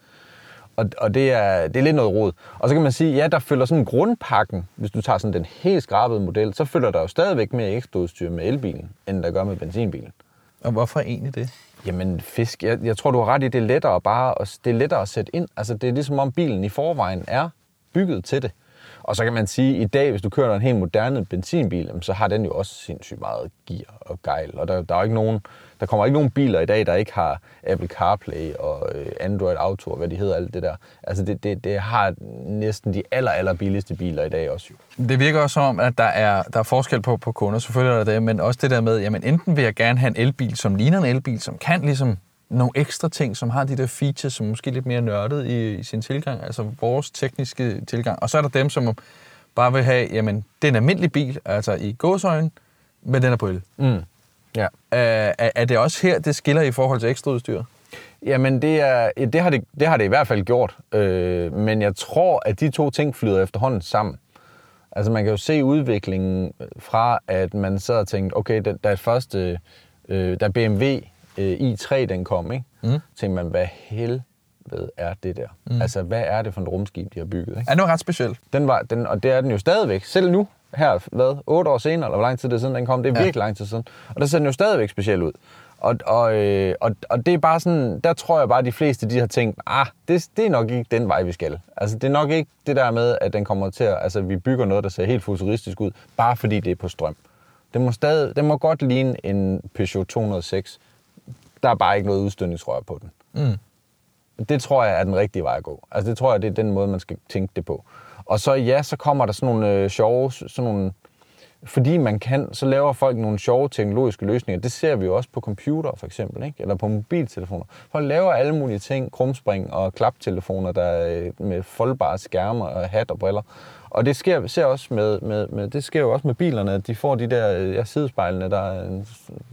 Og, og det, er, det er lidt noget råd. Og så kan man sige, ja, der følger sådan en grundpakken, hvis du tager sådan den helt skrabede model, så følger der jo stadigvæk mere ekstra udstyr med elbilen, end der gør med benzinbilen. Og hvorfor egentlig det? Jamen fisk, jeg, jeg tror du har ret i, det er lettere bare det er lettere at sætte ind. Altså det er ligesom om bilen i forvejen er bygget til det. Og så kan man sige, at i dag, hvis du kører en helt moderne benzinbil, så har den jo også sindssygt meget gear og gejl. Og der, der, er ikke nogen, der kommer ikke nogen biler i dag, der ikke har Apple CarPlay og øh, Android Auto og hvad de hedder, alt det der. Altså det, det, det har næsten de aller, aller billigste biler i dag også jo. Det virker også som, at der er, der er forskel på, på kunder, selvfølgelig er der det, men også det der med, jamen enten vil jeg gerne have en elbil, som ligner en elbil, som kan ligesom nogle ekstra ting, som har de der features, som måske lidt mere nørdet i, i sin tilgang, altså vores tekniske tilgang. Og så er der dem, som bare vil have, jamen, det er en almindelig bil, altså i gåsøjne, men den er på el. Mm. Ja. Er, er det også her, det skiller i forhold til ekstra udstyr? Jamen, det, er, det, har det, det har det i hvert fald gjort. Øh, men jeg tror, at de to ting flyder efterhånden sammen. Altså, man kan jo se udviklingen fra, at man sad og tænkte, okay, da, da første, øh, da BMW øh, i3 den kom, ikke? Mm. tænkte man, hvad hel, ved, er det der. Mm. Altså, hvad er det for et rumskib, de har bygget? Ikke? Ja, det var ret specielt. Den var, den, og det er den jo stadigvæk. Selv nu, her, hvad, otte år senere, eller hvor lang tid det er siden, den kom, det er Ja. virkelig lang tid siden. Og der ser den jo stadigvæk speciel ud. Og, og, øh, og, og det er bare sådan, der tror jeg bare, at de fleste de har tænkt, ah, det, det er nok ikke den vej, vi skal. Altså, det er nok ikke det der med, at den kommer til at, altså, vi bygger noget, der ser helt futuristisk ud, bare fordi det er på strøm. Det må, stadig, det må godt ligne en Peugeot 206. Der er bare ikke noget udstødningsrør på den. Mm. Det tror jeg er den rigtige vej at gå. Altså det tror jeg, det er den måde, man skal tænke det på. Og så ja, så kommer der sådan nogle øh, sjove, sådan nogle, fordi man kan, så laver folk nogle sjove teknologiske løsninger. Det ser vi jo også på computer for eksempel, ikke? eller på mobiltelefoner. Folk laver alle mulige ting, krumspring og klaptelefoner der er, med foldbare skærme og hat og briller. Og det sker, ser også med, med, med, det sker jo også med bilerne, at de får de der øh, ja, sidespejlene, der er, en-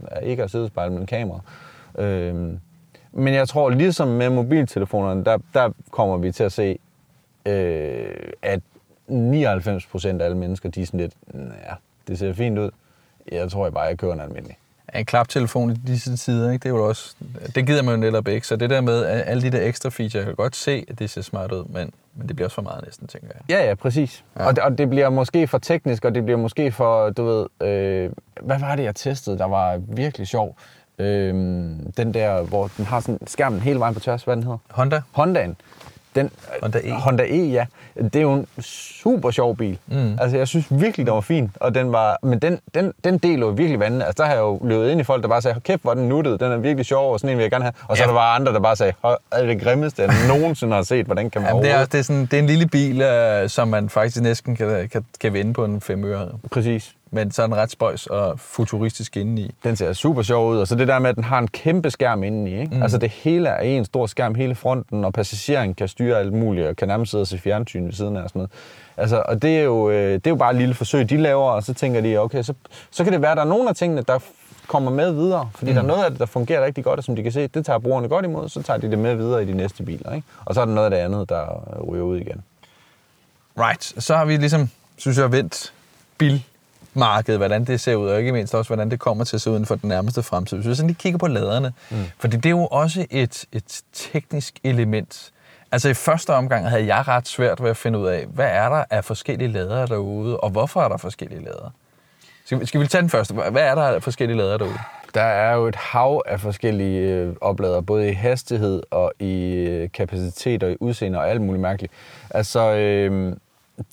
er ikke er sidespejl, men kamera. Øhm, men jeg tror, ligesom med mobiltelefonerne, der, der kommer vi til at se, øh, at 99 procent af alle mennesker, de er sådan lidt, ja, det ser fint ud. Jeg tror jeg bare, jeg kører en almindelig. En klaptelefon i disse tider, ikke? Det, er jo også, det gider man jo netop ikke. Så det der med alle de der ekstra features, jeg kan godt se, at det ser smart ud, men, men det bliver også for meget næsten, tænker jeg. Ja, ja, præcis. Ja. Og, det, og det bliver måske for teknisk, og det bliver måske for, du ved, øh, hvad var det, jeg testede, der var virkelig sjov? Øh, den der, hvor den har sådan skærmen hele vejen på tværs, hvad den hedder? Honda? Hondaen. Den, Honda E. Honda E, ja. Det er jo en super sjov bil. Mm. Altså, jeg synes virkelig, den var fin. Og den var, men den, den, den del var virkelig vandet. Altså, der har jeg jo løbet ind i folk, der bare sagde, "Hold kæft, hvor er den nuttet. Den er virkelig sjov, og sådan en vil jeg gerne have. Og så Ja. ja. der var andre, der bare sagde, "Hold, er det grimmeste, jeg nogensinde har set. Hvordan kan man Jamen, det, er, det, er sådan, det er en lille bil, øh, som man faktisk næsten kan, kan, kan vinde på en fem øre. Præcis. Men så den ret spøjs og futuristisk indeni. Den ser super sjov ud, og så det der med, at den har en kæmpe skærm indeni. Ikke? Mm. Altså det hele er en stor skærm, hele fronten, og passageren kan styre alt muligt, og kan nærmest sidde og se fjernsyn ved siden af og sådan noget. Altså, og det er, jo, øh, det er jo bare et lille forsøg, de laver, og så tænker de, okay, så, så kan det være, at der er nogle af tingene, der kommer med videre, fordi mm. der er noget af det, der fungerer rigtig godt, og som de kan se, det tager brugerne godt imod, så tager de det med videre i de næste biler. Ikke? Og så er der noget af det andet, der ryger ud igen. Right. Så har vi ligesom, synes jeg, vendt bilmarkedet, hvordan det ser ud, og ikke mindst også, hvordan det kommer til at se ud inden for den nærmeste fremtid. Hvis vi sådan lige kigger på laderne, mm. fordi det er jo også et, et teknisk element. Altså i første omgang havde jeg ret svært ved at finde ud af, hvad er der af forskellige ladere derude, og hvorfor er der forskellige ladere? Skal, vi- skal vi tage den første? Hvad er der af forskellige ladere derude? Der er jo et hav af forskellige øh, oplader, både i hastighed og i øh, kapacitet og i udseende og alt muligt mærkeligt. Altså, øh,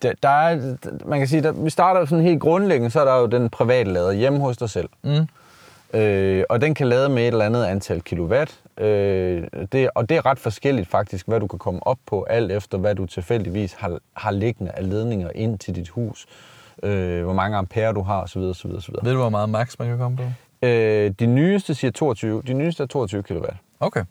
der, der er, man kan sige, der, vi starter jo sådan helt grundlæggende, så er der jo den private lader hjemme hos dig selv. Mm. Øh, og den kan lade med et eller andet antal kilowatt. Øh, det, og det er ret forskelligt faktisk, hvad du kan komme op på, alt efter hvad du tilfældigvis har, har liggende af ledninger ind til dit hus. Øh, hvor mange ampere du har osv. osv., osv. Ved du, hvor meget max man kan komme på? Øh, de nyeste siger 22. De nyeste er 22 kW. Okay.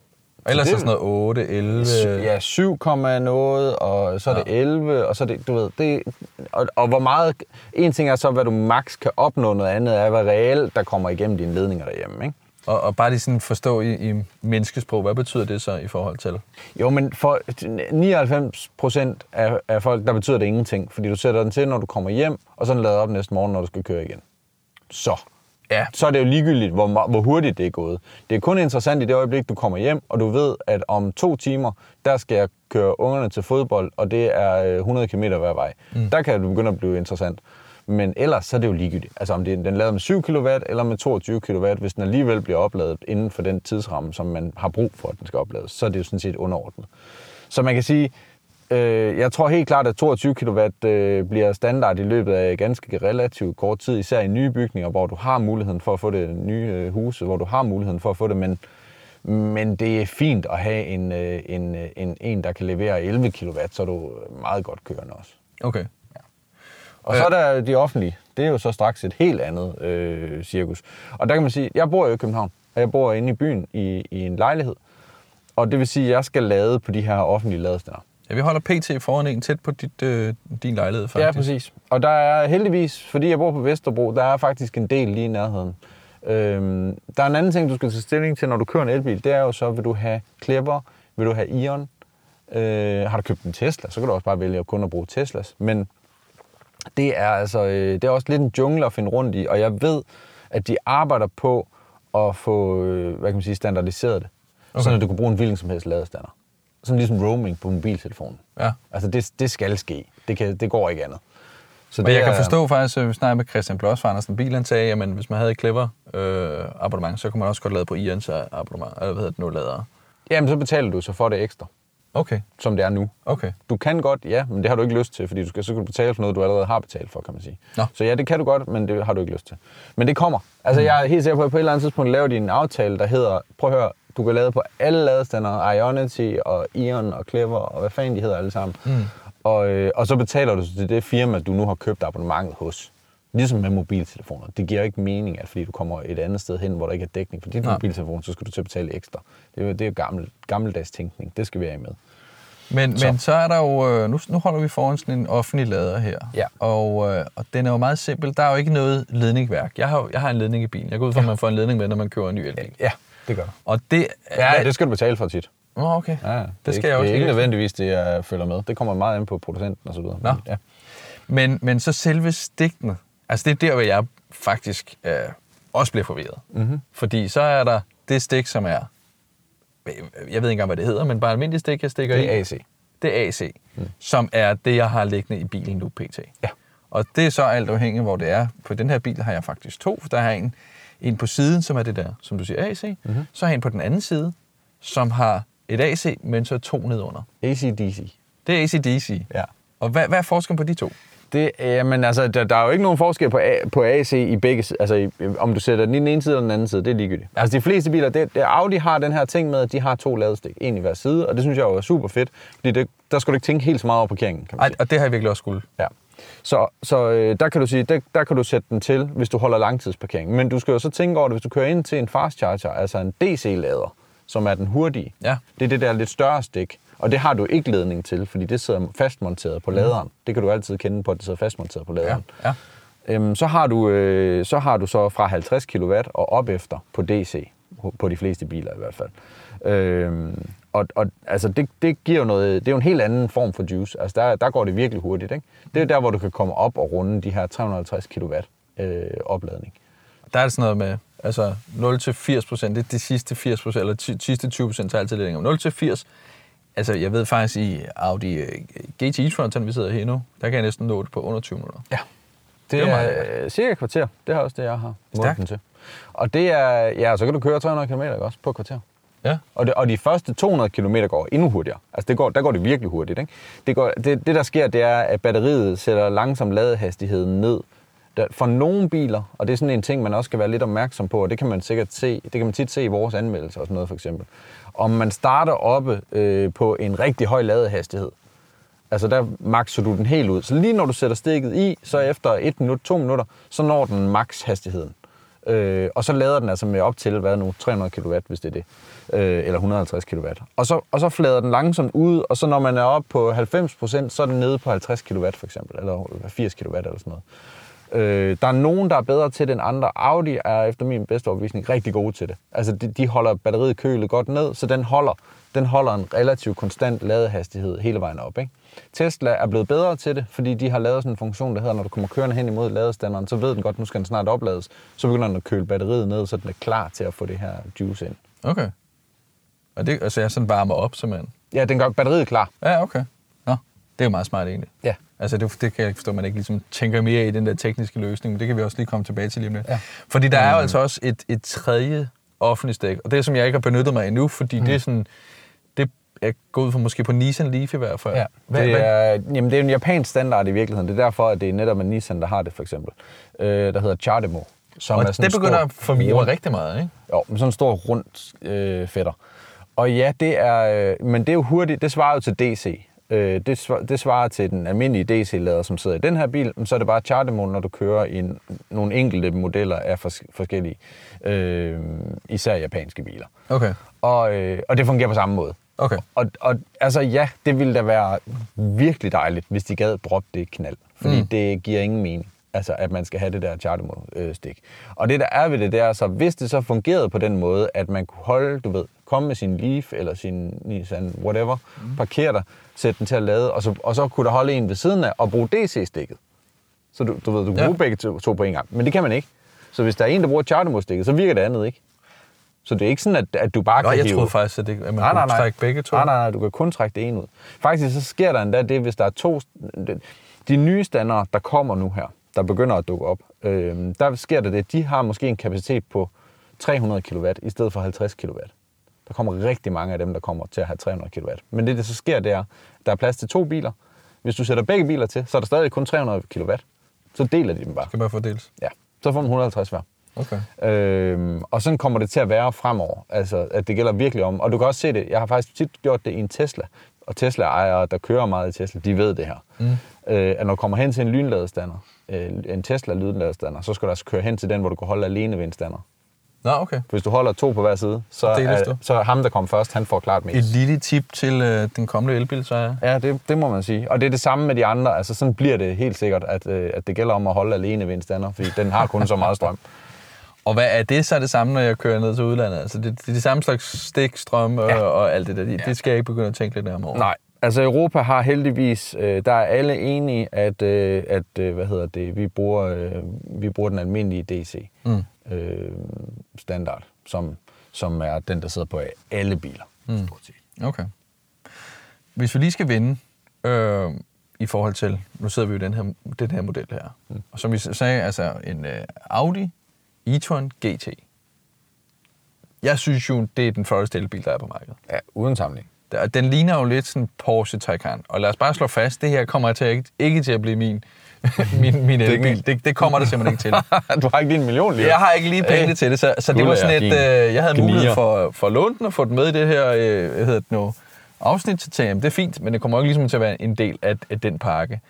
Og ellers det- er sådan noget 8, 11... Ja, 7, noget, og så er det Ja. 11, og så er det, du ved, det, og, og hvor meget, en ting er så, hvad du max kan opnå, noget andet er, hvad reelt der kommer igennem dine ledninger derhjemme, ikke? Og, og bare lige sådan forstå i, i menneskesprog, hvad betyder det så i forhold til? Jo, men for 99 procent af, af folk, der betyder det ingenting, fordi du sætter den til, når du kommer hjem, og så den lader op næste morgen, når du skal køre igen. Så. Ja. Så er det jo ligegyldigt, hvor, hvor hurtigt det er gået. Det er kun interessant i det øjeblik, du kommer hjem, og du ved, at om to timer, der skal jeg køre ungerne til fodbold, og det er øh, 100 km hver vej. Mm. Der kan det begynde at blive interessant. Men ellers så er det jo ligegyldigt. Altså om det, den er lavet med 7 kW eller med 22 kW, hvis den alligevel bliver opladet inden for den tidsramme, som man har brug for, at den skal oplades, så er det jo sådan set underordnet. Så man kan sige, øh, jeg tror helt klart, at 22 kW øh, bliver standard i løbet af ganske relativt kort tid, især i nye bygninger, hvor du har muligheden for at få det nye øh, huse, hvor du har muligheden for at få det, men, men det er fint at have en, øh, en, øh, en, en, der kan levere 11 kW, så er du meget godt kørende også. Okay. Og så er der de offentlige. Det er jo så straks et helt andet øh, cirkus. Og der kan man sige, jeg bor jo i København, og jeg bor inde i byen i, i en lejlighed. Og det vil sige, at jeg skal lade på de her offentlige ladestænder. Ja, vi holder PT foran en tæt på dit, øh, din lejlighed, faktisk. Ja, præcis. Og der er heldigvis, fordi jeg bor på Vesterbro, der er faktisk en del lige i nærheden. Øhm, der er en anden ting, du skal tage stilling til, når du kører en elbil. Det er jo så, vil du have Clever, vil du have Ion. Øh, har du købt en Tesla, så kan du også bare vælge at kun at bruge Teslas. Men det er altså øh, det er også lidt en jungle at finde rundt i, og jeg ved, at de arbejder på at få øh, hvad kan man sige, standardiseret det. Okay. Sådan at du kan bruge en hvilken som helst ladestander. Sådan ligesom roaming på mobiltelefonen. Ja. Altså, det, det skal ske. Det, kan, det går ikke andet. Så Men det jeg kan forstå faktisk, at vi snakkede med Christian Bloss fra Andersen Bil, han sagde, at hvis man havde et Clever øh, abonnement, så kunne man også godt lade på Ians abonnement, eller hvad hedder det nu, lader. Jamen, så betaler du så for det ekstra, Okay, som det er nu. okay. Du kan godt, ja, men det har du ikke lyst til, fordi du skal, så kan du betale for noget, du allerede har betalt for, kan man sige. Nå. Så ja, det kan du godt, men det har du ikke lyst til. Men det kommer. Altså, Mm. jeg er helt sikker på, at på et eller andet tidspunkt laver de en aftale, der hedder, prøv at høre, du kan lade på alle ladestandere, Ionity og Ion og Clever og hvad fanden de hedder alle sammen. Mm. Og, øh, og så betaler du til det firma, du nu har købt abonnementet hos. Ligesom med mobiltelefoner. Det giver ikke mening, at fordi du kommer et andet sted hen, hvor der ikke er dækning for dit Nej. mobiltelefon, så skal du til at betale ekstra. Det er jo, det er gammel, gammeldags tænkning. Det skal vi have med. Men så, men så er der jo, øh, nu, nu holder vi foran sådan en offentlig lader her, Ja. og, øh, og den er jo meget simpel. Der er jo ikke noget ledningværk. Jeg har, jeg har en ledning i bilen. Jeg går ud fra, at man får en ledning med, når man køber en ny elbil. Ja, det gør. Og det... Ja, det skal du betale for tit. Nå, okay. Ja, det, det skal ikke, jeg også Det er ikke nødvendigvis, det jeg følger med. Det kommer meget an på producenten og så videre. Nå. Ja. Men, men så selve stikkene, altså det er der, hvor jeg faktisk øh, også bliver forvirret. Mm-hmm. Fordi så er der det stik, som er, jeg ved ikke engang, hvad det hedder, men bare almindelig stik, jeg stikker Det er i. AC. Det er AC, mm. som er det, jeg har liggende i bilen nu, pt. Ja. Og det er så alt afhængigt, hvor det er. På den her bil har jeg faktisk to. Der har jeg en, en på siden, som er det der, som du siger, AC. Mm-hmm. Så har jeg en på den anden side, som har et AC, men så to nedunder. ACDC. Det er ACDC. Ja. Og hvad, hvad er forskellen på de to? Det, jamen, altså, der, der er jo ikke nogen forskel på, A, på AC i begge altså, i, om du sætter den i den ene side eller den anden side, det er ligegyldigt. Ja. Altså, de fleste biler, det, det, Audi har den her ting med, at de har to ladestik, en i hver side, og det synes jeg jo er super fedt, fordi det, der skal du ikke tænke helt så meget over parkeringen, kan man Ej, sige. og det har jeg virkelig også skulle. Ja. Så, så øh, der kan du sige, der, der kan du sætte den til, hvis du holder langtidsparkering. Men du skal jo så tænke over det, hvis du kører ind til en fast charger, altså en DC-lader, som er den hurtige. Ja. Det er det der lidt større stik. Og det har du ikke ledning til, fordi det sidder fastmonteret på laderen. Det kan du altid kende på, at det sidder fastmonteret på Ja, laderen. ja. Øhm, så, har du, øh, så har du så fra 50 kW og op efter på DC, på de fleste biler i hvert fald. Øhm, og og altså det, det giver jo noget, det er jo en helt anden form for juice. Altså der, der går det virkelig hurtigt. Ikke? Det er der, hvor du kan komme op og runde de her 350 kW øh, opladning. Der er det sådan noget med, altså 0 til 80 procent, det er de sidste 80 procent, eller de sidste 20 procent tager altid lidt længere. 0 til 80, altså jeg ved faktisk i Audi øh, GT e-tron, vi sidder her nu, der kan jeg næsten nå det på under 20 minutter. Ja. Det, Det er er, øh, cirka et kvarter. Det er også det, jeg har den til. Og det er, ja, så kan du køre 300 km også på et kvarter. Ja. Og, det, og de første 200 km går endnu hurtigere. Altså det går, der går det virkelig hurtigt. Ikke? Det, går, det, det, der sker, det er, at batteriet sætter langsom ladehastigheden ned. Der, for nogle biler, og det er sådan en ting, man også skal være lidt opmærksom på, og det kan man sikkert se, det kan man tit se i vores anmeldelser og sådan noget for eksempel. Om man starter oppe øh, på en rigtig høj ladehastighed, Altså der makser du den helt ud. Så lige når du sætter stikket i, så efter 1 minut, 2 minutter, så når den max hastigheden. Øh, og så lader den altså med op til, hvad nu, 300 kW, hvis det er det. Øh, eller 150 kW. Og så, og så flader den langsomt ud, og så når man er oppe på 90 så er den nede på 50 kW for eksempel, eller 80 kW eller sådan noget. Øh, der er nogen, der er bedre til det end andre. Audi er efter min bedste overbevisning rigtig gode til det. Altså, de, de holder batteriet kølet godt ned, så den holder, den holder en relativt konstant ladehastighed hele vejen op. Ikke? Tesla er blevet bedre til det, fordi de har lavet sådan en funktion, der hedder, når du kommer kørende hen imod ladestanderen, så ved den godt, nu skal den snart oplades. Så begynder den at køle batteriet ned, så den er klar til at få det her juice ind. Okay. Og det, altså jeg sådan varmer op, simpelthen. Ja, den gør batteriet klar. Ja, okay. Nå, det er jo meget smart egentlig. Ja. Altså det, det kan jeg forstå, at man ikke ligesom tænker mere i den der tekniske løsning, men det kan vi også lige komme tilbage til lige om lidt. Ja. Fordi der er jo altså også et, et tredje offentligt stik, og det er som jeg ikke har benyttet mig endnu, fordi mm. det er sådan, er gået ud fra måske på Nissan Leaf i hvert fald. Ja, Hvad, det, hvad, er, jamen, det er en japansk standard i virkeligheden. Det er derfor, at det er netop en Nissan, der har det, for eksempel. Øh, der hedder Chardemo. Som og er sådan det begynder stor at forvirre rund- rigtig meget, ikke? Jo, med sådan en stor rund øh, fætter. Og ja, det er, øh, men det er jo hurtigt, det svarer jo til DC. Øh, det, svar, det svarer til den almindelige DC-lader, som sidder i den her bil, men så er det bare Chardemo, når du kører i en, nogle enkelte modeller af fors, forskellige, øh, især japanske biler. Okay. Og, øh, og det fungerer på samme måde. Okay. Og, og altså ja, det ville da være virkelig dejligt, hvis de gad droppe det knald. Fordi Mm. det giver ingen mening, altså at man skal have det der Chardemo-stik. Og det der er ved det, det er så, hvis det så fungerede på den måde, at man kunne holde, du ved, komme med sin Leaf eller sin Nissan, whatever, mm. parkere der, sætte den til at lade, og så, og så kunne der holde en ved siden af og bruge DC-stikket. Så du, du ved, du kan Ja. bruge begge to, to på en gang. Men det kan man ikke. Så hvis der er en, der bruger Chardemo-stikket, så virker det andet ikke. Så det er ikke sådan, at, at du bare Nå, kan jeg hive... troede faktisk, at, det, at man Nej, nej, nej. trække begge to. Nej, nej, nej, du kan kun trække det ene ud. Faktisk så sker der endda det, hvis der er to... De nye standere, der kommer nu her, der begynder at dukke op, øh, der sker der det, de har måske en kapacitet på 300 kW i stedet for 50 kW. Der kommer rigtig mange af dem, der kommer til at have 300 kW. Men det, der så sker, det er, der er plads til to biler. Hvis du sætter begge biler til, så er der stadig kun 300 kW. Så deler de dem bare. Skal bare fordels. Ja, så får man 150 hver. Okay. Øhm, og sådan kommer det til at være fremover. Altså, at det gælder virkelig om. Og du kan også se det. Jeg har faktisk tit gjort det i en Tesla. Og Tesla-ejere, der kører meget i Tesla, de ved det her. Mm. Øh, at når du kommer hen til en lynladestander, øh, en Tesla-lynladestander, så skal du altså køre hen til den, hvor du kan holde alene ved en stander. Nå, okay. Hvis du holder to på hver side, så er, så er ham, der kommer først, han får klart mest. Et lille tip til øh, den kommende elbil, så er Ja, det, det må man sige. Og det er det samme med de andre. Altså, sådan bliver det helt sikkert, at, øh, at det gælder om at holde alene ved en stander, fordi den har kun så meget strøm. Og hvad er det så det samme, når jeg kører ned til udlandet? Altså, det, det er de samme slags stik, strøm og, Ja. ja. og alt det der. Det, det skal jeg ikke begynde at tænke lidt nærmere over. Nej, altså Europa har heldigvis, øh, der er alle enige, at, øh, at øh, hvad hedder det, vi bruger, øh, vi bruger den almindelige DC Mm. øh, standard, som, som er den, der sidder på alle biler. Mm. Okay. Hvis vi lige skal vinde øh, i forhold til, nu sidder vi jo i den her, den her model her, mm. og som vi sagde, altså en øh, Audi e-tron GT. Jeg synes jo, det er den flotteste elbil, der er på markedet. Ja, uden sammenligning. Der- Den ligner jo lidt sådan Porsche Taycan. Og lad os bare slå fast, det her kommer til at, ikke til at blive min, min, min elbil. Det, det kommer det simpelthen ikke til. du har ikke lige en million lige. Jeg har ikke lige pengene til det, så, så det var sådan et, øh, jeg havde mulighed gnier. for, for at låne den og få den med i det her, øh, hvad hedder det nu, afsnit til TM. Det er fint, men det kommer ikke ligesom til at være en del af, af den pakke.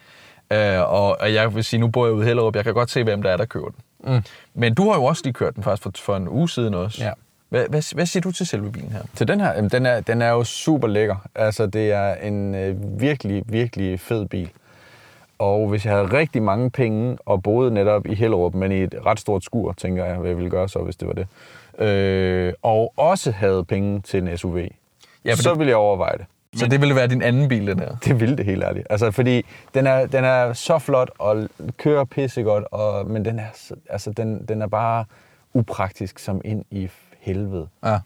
Øh, og, og jeg vil sige, nu bor jeg ude i Hellerup, jeg kan godt se, hvem der er, der kører den. Mm. Men du har jo også lige kørt den faktisk for, for en uge siden også. Ja. Hvad, hvad, hvad siger du til selve bilen her? Til den her, jamen, den er, den er jo super lækker. Altså, det er en øh, virkelig, virkelig fed bil. Og hvis jeg havde rigtig mange penge og boede netop i Hellerup, men i et ret stort skur, tænker jeg, hvad jeg ville gøre så, hvis det var det, øh, og også havde penge til en SUV, Ja, så det- ville jeg overveje det. Så det ville være din anden bil, den her? Det ville det helt ærligt. Altså, fordi den er, den er så flot og kører pissegodt, og, men den er, så- altså, den, den er bare upraktisk som ind i helvede. Ja.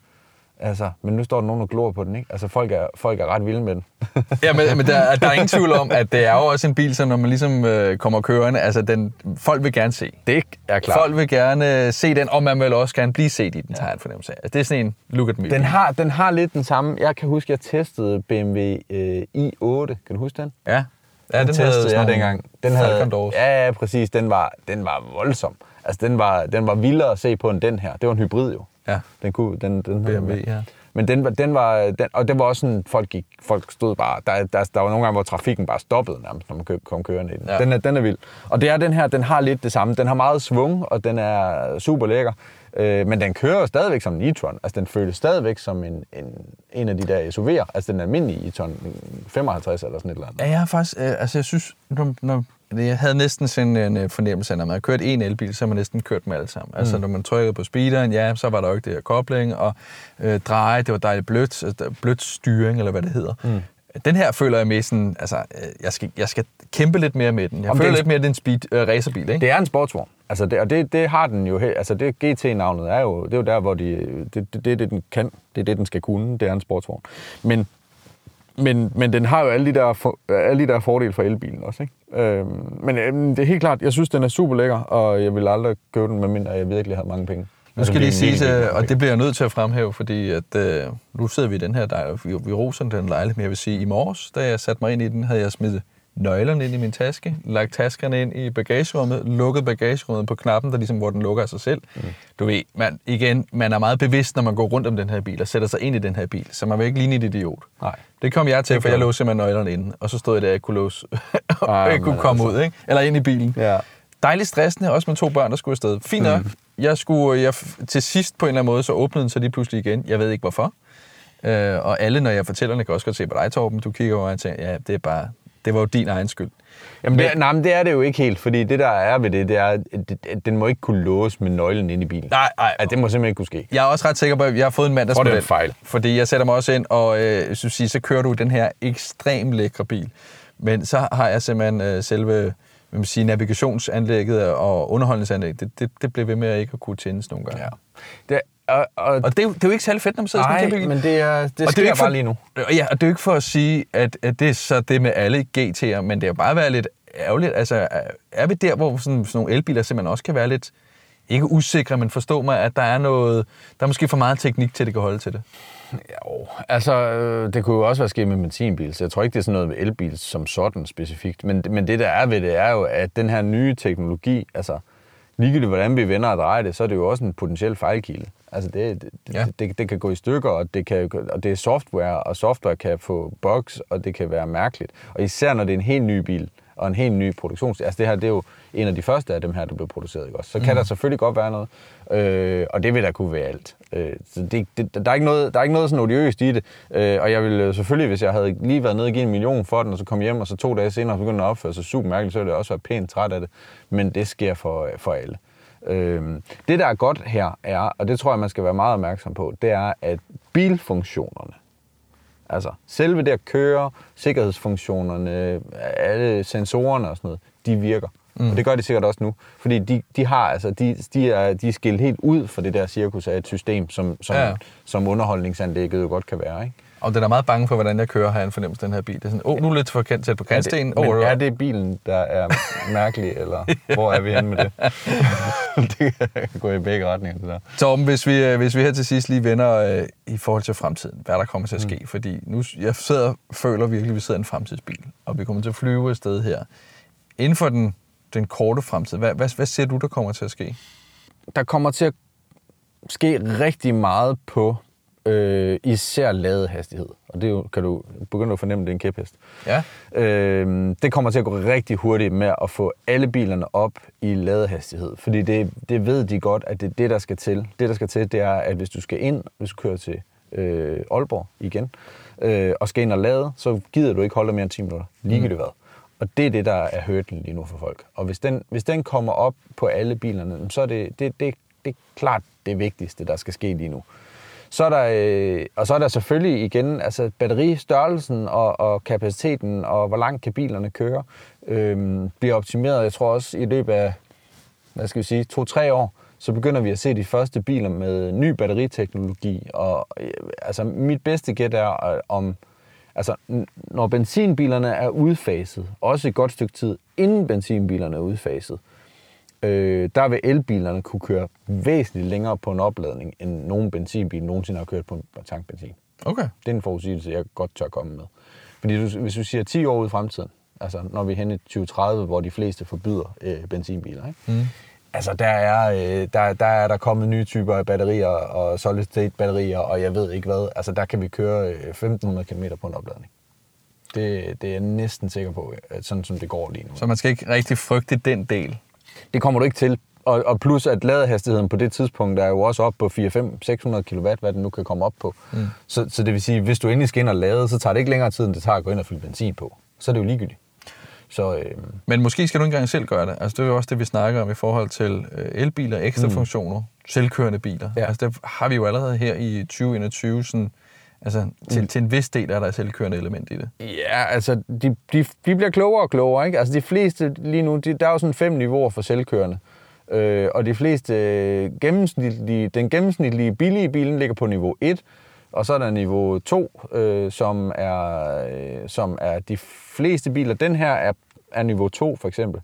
Altså, men nu står der nogen og glor på den, ikke? Altså, folk er, folk er ret vilde med den. Ja, men, men der, der er ingen tvivl om, at det er jo også en bil, så når man ligesom øh, kommer kørende, altså den, folk vil gerne se. Det er klart. Folk vil gerne se den, og man vil også gerne blive set i den, tager jeg en fornemmelse af. Altså, det er sådan en look at me. Den har, den har lidt den samme... Jeg kan huske, jeg testede BMW øh, i8. Kan du huske den? Ja, ja den, testede jeg dengang. Den havde, ja, ja, præcis. Den var, den var voldsom. Altså, den var, den var vildere at se på end den her. Det var en hybrid jo. Ja. Den kunne, den, den BMW, ja. Men den, var- den var, den, og det var også sådan, folk gik, folk stod bare, der, der, der var nogle gange, hvor trafikken bare stoppede nærmest, når man kø- kom kørende i den. Ja. Den, er, den er vild. Og det er den her, den har lidt det samme. Den har meget svung, og den er super lækker. Øh, men den kører stadigvæk som en e-tron. Altså, den føles stadigvæk som en, en, en af de der SUV'er. Altså, den almindelige e-tron 55 eller sådan et eller andet. Ja, jeg har faktisk, øh, altså jeg synes, når, når, jeg havde næsten sådan en øh, fornemmelse af, når man har kørt en elbil, så har man næsten kørt dem alle sammen. Altså når man trykkede på speederen, ja, så var der jo ikke det her kobling, og øh, dreje, det var dejligt blødt, altså, blødt styring, eller hvad det hedder. Mm. Den her føler jeg med sådan, altså, øh, jeg skal, jeg skal kæmpe lidt mere med den. Jeg Om føler er en- lidt mere, at det er en speed øh, racerbil, ikke? Det er en sportsvogn. Altså det, og det, det har den jo altså det GT-navnet er jo, det er jo der, hvor de, det, det, det er det, den kan, det er det, den skal kunne, det er en sportsvogn. Men, men, men den har jo alle de der, for, alle de der fordele for elbilen også, ikke? Øhm, men øhm, det er helt klart, jeg synes, den er super lækker, og jeg vil aldrig købe den, medmindre jeg virkelig havde mange penge. Nu skal lige virkelig, sige, mange og det bliver jeg nødt til at fremhæve, fordi at, øh, nu sidder vi i den her, der, vi, vi roser den lejlighed, men jeg vil sige, i morges, da jeg satte mig ind i den, havde jeg smidt nøglerne ind i min taske, lagt taskerne ind i bagagerummet, lukket bagagerummet på knappen, der ligesom, hvor den lukker af sig selv. Mm. Du ved, man, igen, man er meget bevidst, når man går rundt om den her bil og sætter sig ind i den her bil, så man vil ikke ligne et idiot. Nej. Det kom jeg til, Det for jeg låste simpelthen nøglerne inde, og så stod jeg der, jeg kunne låse, og Ej, ikke kunne komme altså. ud, ikke? eller ind i bilen. Ja. Dejligt stressende, også med to børn, der skulle afsted. Fint nok. Mm. Jeg skulle, jeg, til sidst på en eller anden måde, så åbnede den så lige pludselig igen. Jeg ved ikke hvorfor. Øh, og alle, når jeg fortæller det, kan også godt se på dig, Torben. Du kigger over og tænker, ja, det er bare, det var jo din egen skyld. Jamen, det, nej, men det er det jo ikke helt, fordi det der er ved det, det er, at den må ikke kunne låse med nøglen ind i bilen. Nej, nej. At det må simpelthen ikke kunne ske. Jeg er også ret sikker på, at jeg har fået en mandagsmodel. det er en fejl. Fordi jeg sætter mig også ind, og øh, synes, sige, så kører du den her ekstremt lækre bil. Men så har jeg simpelthen øh, selve hvad man sige, navigationsanlægget og underholdningsanlægget. Det, det, det blev ved med at ikke at kunne tændes nogle gange. Ja. Det, og, og, Og det er, jo, det er jo ikke særlig fedt, når man sidder i sådan en kæmpe bil. men det, er, det Og sker er jo ikke bare for, lige nu. Ja, og det er jo ikke for at sige, at, at det er så det med alle GT'er, men det er jo bare være lidt ærgerligt. Altså, er- er vi der, hvor sådan, sådan nogle elbiler simpelthen også kan være lidt, ikke usikre, men forstå mig, at der er noget, der er måske for meget teknik til, at det kan holde til det. Jo, altså, øh, det kunne jo også være sket med benzinbil, så jeg tror ikke, det er sådan noget med elbil som sådan specifikt. Men, men det, der er ved det, er jo, at den her nye teknologi, altså, ligegyldigt hvordan vi vender og drejer det, så er det jo også en potentiel fejlkilde. Altså, det, det, Ja. det, det, det kan gå i stykker, og det, kan, og det er software, og software kan få bugs, og det kan være mærkeligt. Og især når det er en helt ny bil, og en helt ny produktion. Altså det her, det er jo en af de første af dem her, der blev produceret. Ikke? også? Så kan der selvfølgelig godt være noget, øh, og det vil der kunne være alt. Øh, så det, det, der, er ikke noget, der er ikke noget sådan odiøst i det. Øh, og jeg ville selvfølgelig, hvis jeg havde lige været nede og givet en million for den, og så kom hjem, og så to dage senere begyndte at opføre sig super mærkeligt, så ville jeg også være pænt træt af det. Men det sker for, for alle. Øh, det, der er godt her, er, og det tror jeg, man skal være meget opmærksom på, det er, at bilfunktionerne, Altså, selve det at køre, sikkerhedsfunktionerne, alle sensorerne og sådan noget, de virker. Mm. Og det gør de sikkert også nu. Fordi de, de har, altså, de, de, er, de er skilt helt ud fra det der cirkus af et system, som, som, Ja. som underholdningsanlægget jo godt kan være. Ikke? Og den er meget bange for, hvordan jeg kører, har jeg en fornemmelse, den her bil. Det er sådan, åh, oh, nu er lidt for kendt tæt på kantstenen. Men oh, er det bilen, der er mærkelig, eller hvor er vi henne med det? det kan gå i begge retninger, det der. Torben, hvis vi, øh, hvis vi her til sidst lige vender øh, i forhold til fremtiden, hvad der kommer til at ske, mm. fordi nu, jeg sidder, føler virkelig, at vi sidder i en fremtidsbil, og vi kommer til at flyve afsted her. Inden for den, den korte fremtid, hvad, hvad, hvad ser du, der kommer til at ske? der kommer til at ske rigtig meget på øh, især ladehastighed. Og det er jo, kan du begynde at fornemme, det er en kæphest. Ja, Øh, det kommer til at gå rigtig hurtigt med at få alle bilerne op i ladehastighed. Fordi det, det ved de godt, at det er det, der skal til. Det, der skal til, det er, at hvis du skal ind, hvis du kører til øh, Aalborg igen, øh, og skal ind og lade, så gider du ikke holde mere end 10 minutter. Ligegyldigt hvad. Og det er det, der er hurdlen lige nu for folk. Og hvis den, hvis den kommer op på alle bilerne, så er det, det, det, det er klart det vigtigste, der skal ske lige nu. Så er der, øh, og så er der selvfølgelig igen altså batteristørrelsen og, og kapaciteten, og hvor langt kan bilerne køre, øh, bliver optimeret. Jeg tror også i løbet af, hvad skal vi sige, to-tre år, så begynder vi at se de første biler med ny batteriteknologi. Og øh, altså mit bedste gæt er, øh, om altså, når benzinbilerne er udfaset, også et godt stykke tid inden benzinbilerne er udfaset, øh, der vil elbilerne kunne køre væsentligt længere på en opladning, end nogen benzinbil nogensinde har kørt på en tankbenzin. okay. Det er en forudsigelse, jeg godt tør komme med. Fordi du, hvis du siger 10 år ud i fremtiden, altså når vi er henne i 2030, hvor de fleste forbyder øh, benzinbiler, ikke? Mm. altså der er, øh, der, der er der kommet nye typer af batterier og solid state batterier, og jeg ved ikke hvad. Altså der kan vi køre øh, 1500 km på en opladning. Det, det er jeg næsten sikker på, at sådan som det går lige nu. Så man skal ikke rigtig frygte den del. Det kommer du ikke til. Og, og plus at ladehastigheden på det tidspunkt er jo også op på 4-5-600 kW, hvad den nu kan komme op på. Mm. Så, så det vil sige, hvis du endelig skal ind og lade, så tager det ikke længere tid, end det tager at gå ind og fylde benzin på. Så er det jo ligegyldigt. Så øh, Men måske skal du ikke engang selv gøre det. Altså, det er jo også det, vi snakker om i forhold til øh, elbiler, ekstra mm. funktioner, selvkørende biler. Ja. Altså, det har vi jo allerede her i 2021 sådan, altså, til, mm. til en vis del er der et selvkørende element i det. ja, altså, de, de, de bliver klogere og klogere. Ikke? Altså de fleste lige nu, de, der er jo sådan fem niveauer for selvkørende. Øh, og de fleste øh, gennemsnitlige, den gennemsnitlige billige bilen ligger på niveau 1, og så er der niveau 2, øh, som, er, øh, som er de fleste biler. Den her er, er niveau 2 for eksempel.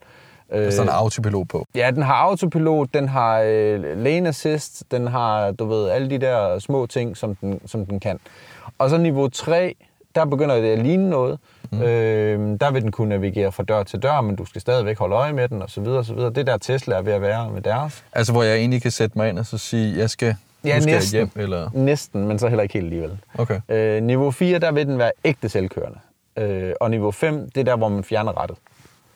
Øh, Altså, der er en autopilot på. Ja, den har autopilot, den har øh, lane assist, den har, du ved, alle de der små ting, som den, som den kan. Og så niveau 3, der begynder det at ligne noget. Mm. Øh, der vil den kunne navigere fra dør til dør, men du skal stadigvæk holde øje med den, og så videre, og så videre. Det der Tesla er ved at være med deres. Altså, hvor jeg egentlig kan sætte mig ind og så sige, jeg skal, Ja, skal næsten. hjem, eller... Næsten, men så heller ikke helt alligevel. Okay. Øh, niveau 4, der vil den være ægte selvkørende. Øh, og niveau 5, det er der, hvor man fjerner rettet.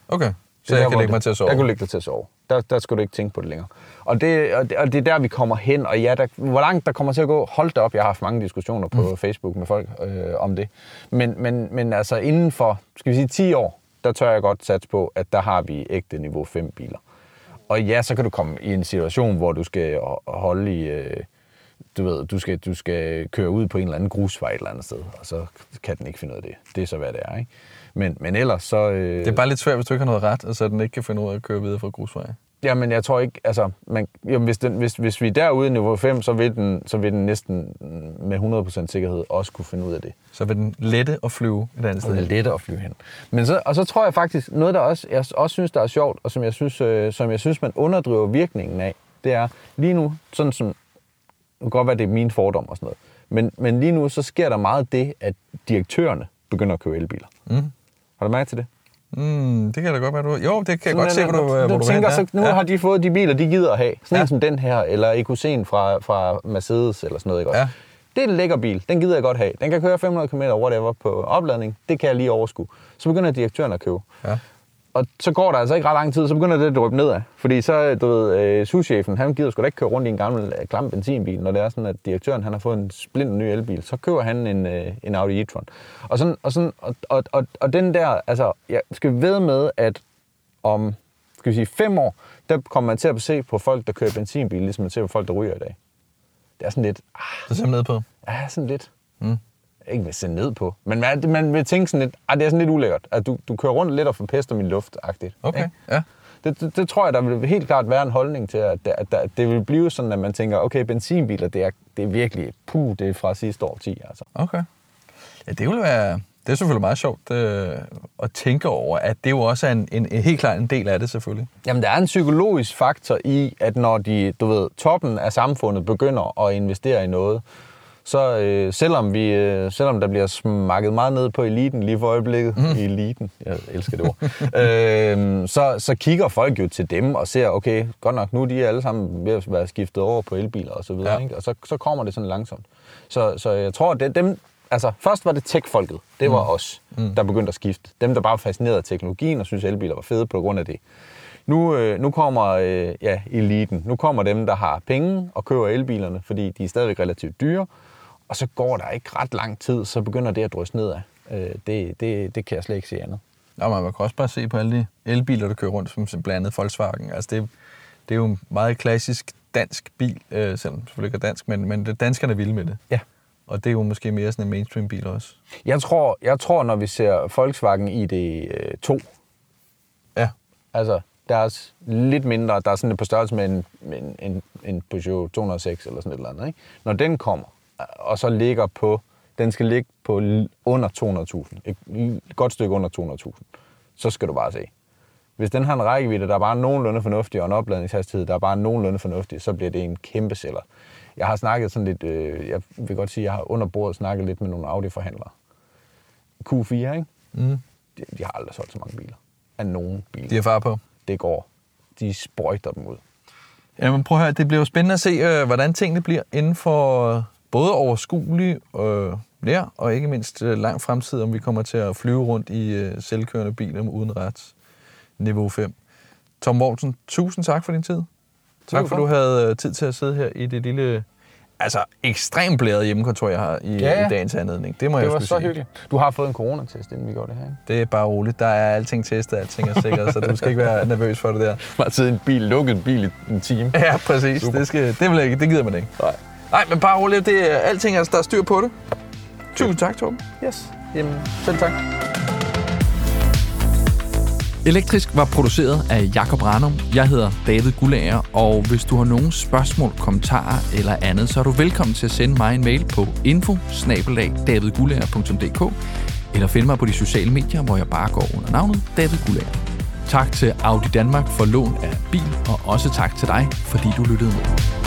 Okay, så jeg der, kan lægge mig til at sove. Der kan du lægge dig til at sove. Der, der skal du ikke tænke på det længere. Og det, og det, og det er der, vi kommer hen. Og ja, der, hvor langt der kommer til at gå, hold da op. Jeg har haft mange diskussioner på mm. Facebook med folk øh, om det. Men, men, men altså inden for, skal vi sige 10 år, der tør jeg godt satse på, at der har vi ægte niveau 5 biler. Og ja, så kan du komme i en situation, hvor du skal holde i... Øh, du ved, du skal, du skal køre ud på en eller anden grusvej et eller andet sted, og så kan den ikke finde ud af det. Det er så, hvad det er, ikke? Men, men ellers så... Øh, Det er bare lidt svært, hvis du ikke har noget ret, og så den ikke kan finde ud af at køre videre fra grusvej. Jamen, jeg tror ikke, altså, man, jamen, hvis, den, hvis, hvis vi er derude i niveau 5, så vil den, så vil den næsten med 100% sikkerhed også kunne finde ud af det. Så vil den lette at flyve et andet sted. lettere at flyve hen. Men så, og så tror jeg faktisk, noget der også, jeg også synes, der er sjovt, og som jeg synes, øh, som jeg synes man underdriver virkningen af, det er lige nu, sådan som, det kan godt være, det er min fordom og sådan noget, men, men lige nu, så sker der meget det, at direktørerne begynder at købe elbiler. Mm. Har du mærke til det? Mm, det kan da godt være, du... Jo, det kan jeg godt se, hvor du, du, hvor du vil tænker, så nu ja. har de fået de biler, de gider at have. Sådan Ja. ja. en som den her, eller EQC'en fra, fra Mercedes, eller sådan noget. Ikke? også? Ja. Det er en lækker bil. Den gider jeg godt have. Den kan køre 500 km whatever på opladning. Det kan jeg lige overskue. Så begynder direktøren at købe. Ja. Og så går der altså ikke ret lang tid, så begynder det at drøbe nedad. Fordi så, du ved, øh, souschefen, han gider sgu da ikke køre rundt i en gammel, øh, klam benzinbil, når det er sådan, at direktøren, han har fået en splint ny elbil. Så køber han en, øh, en Audi e-tron. Og, sådan, og, sådan, og, og, og, og den der, altså, jeg skal ved med, at om, skal vi sige, fem år, der kommer man til at se på folk, der kører benzinbil, ligesom man ser på folk, der ryger i dag. Det er sådan lidt, ah, Så ser ned på. ja, sådan lidt, Mm. Ikke vil se ned på, men man, man vil tænke sådan lidt, ah, det er sådan lidt ulækkert, at du, du kører rundt lidt og forpester min luft -agtigt, Okay, ikke? ja. Det, det, det tror jeg, der vil helt klart være en holdning til, at, der, at det vil blive sådan, at man tænker, okay, benzinbiler, det er, det er virkelig, puh, det er fra sidste årti, altså. Okay. Ja, det vil være... Det er selvfølgelig meget sjovt øh, at tænke over, at det jo også er en, en, en helt klart en del af det, selvfølgelig. Jamen, der er en psykologisk faktor i, at når de, du ved, toppen af samfundet begynder at investere i noget, så øh, selvom, vi, øh, selvom der bliver smakket meget ned på eliten lige for øjeblikket, mm. eliten, jeg elsker det ord, øh, så, så kigger folk jo til dem og ser, okay, godt nok nu de er alle sammen ved at være skiftet over på elbiler og så videre, Ja. ikke? og så, så kommer det sådan langsomt. Så, så jeg tror, det, dem, altså først var det tech-folket, det var mm. os, mm. der begyndte at skifte. Dem, der bare var fascineret af teknologien og synes elbiler var fede på grund af det. Nu, øh, nu kommer øh, ja, eliten. Nu kommer dem, der har penge og køber elbilerne, fordi de er stadigvæk relativt dyre. Og så går der ikke ret lang tid, så begynder det at drysse nedad. Øh, det, det, det kan jeg slet ikke se andet. Nå, man kan også bare se på alle de elbiler, der kører rundt, som blandt andet Volkswagen. Altså, det, det er jo en meget klassisk dansk bil, øh, selvom det selvfølgelig ikke er dansk, men, men det, danskerne er vilde med det. Ja. Og det er jo måske mere sådan en mainstream-bil også. Jeg tror, jeg tror når vi ser Volkswagen ID2, Ja. altså deres lidt mindre, der er sådan på størrelse med en, en, en, en Peugeot 206 eller sådan et eller andet. Ikke? Når den kommer, og så ligger på, den skal ligge på under 200.000, et godt stykke under 200.000, så skal du bare se. Hvis den har en rækkevidde, der er bare nogenlunde fornuftig, og en opladningshastighed, der er bare nogenlunde fornuftig, så bliver det en kæmpe sælger. Jeg har snakket sådan lidt, øh, jeg vil godt sige, jeg har under bordet snakket lidt med nogle Audi-forhandlere. Q4, ikke? Mm. De, de har aldrig solgt så mange biler. Af nogen biler. De har far på. Det går. De sprøjter dem ud. Jamen prøv at høre, det bliver jo spændende at se, øh, hvordan tingene bliver inden for både overskuelig øh, nær, og ikke mindst øh, lang fremtid, om vi kommer til at flyve rundt i øh, selvkørende biler med uden ret niveau 5. Tom Mortensen, tusind tak for din tid. Tak for, du havde øh, tid til at sidde her i det lille, altså ekstremt blæret hjemmekontor, jeg har i, Ja, ja. i dagens anledning. Det må Det jeg var så sige. hyggeligt. Du har fået en coronatest, inden vi gjorde det her, ikke? Det er bare roligt. Der er alting testet, alting er sikkert, så du skal ikke være nervøs for det der. Bare sidde i en bil, lukket bil i en time. Ja, præcis. Det, skal, det, vil jeg ikke, det gider man ikke. Nej. Nej, men bare roligt. Det er alting, altså, der er styr på det. Tusind tak, Torben. Yes. Jamen, selv tak. Elektrisk var produceret af Jakob Ranum. Jeg hedder David Gullager, og hvis du har nogle spørgsmål, kommentarer eller andet, så er du velkommen til at sende mig en mail på info eller finde mig på de sociale medier, hvor jeg bare går under navnet David Gullager. Tak til Audi Danmark for lån af bil, og også tak til dig, fordi du lyttede med.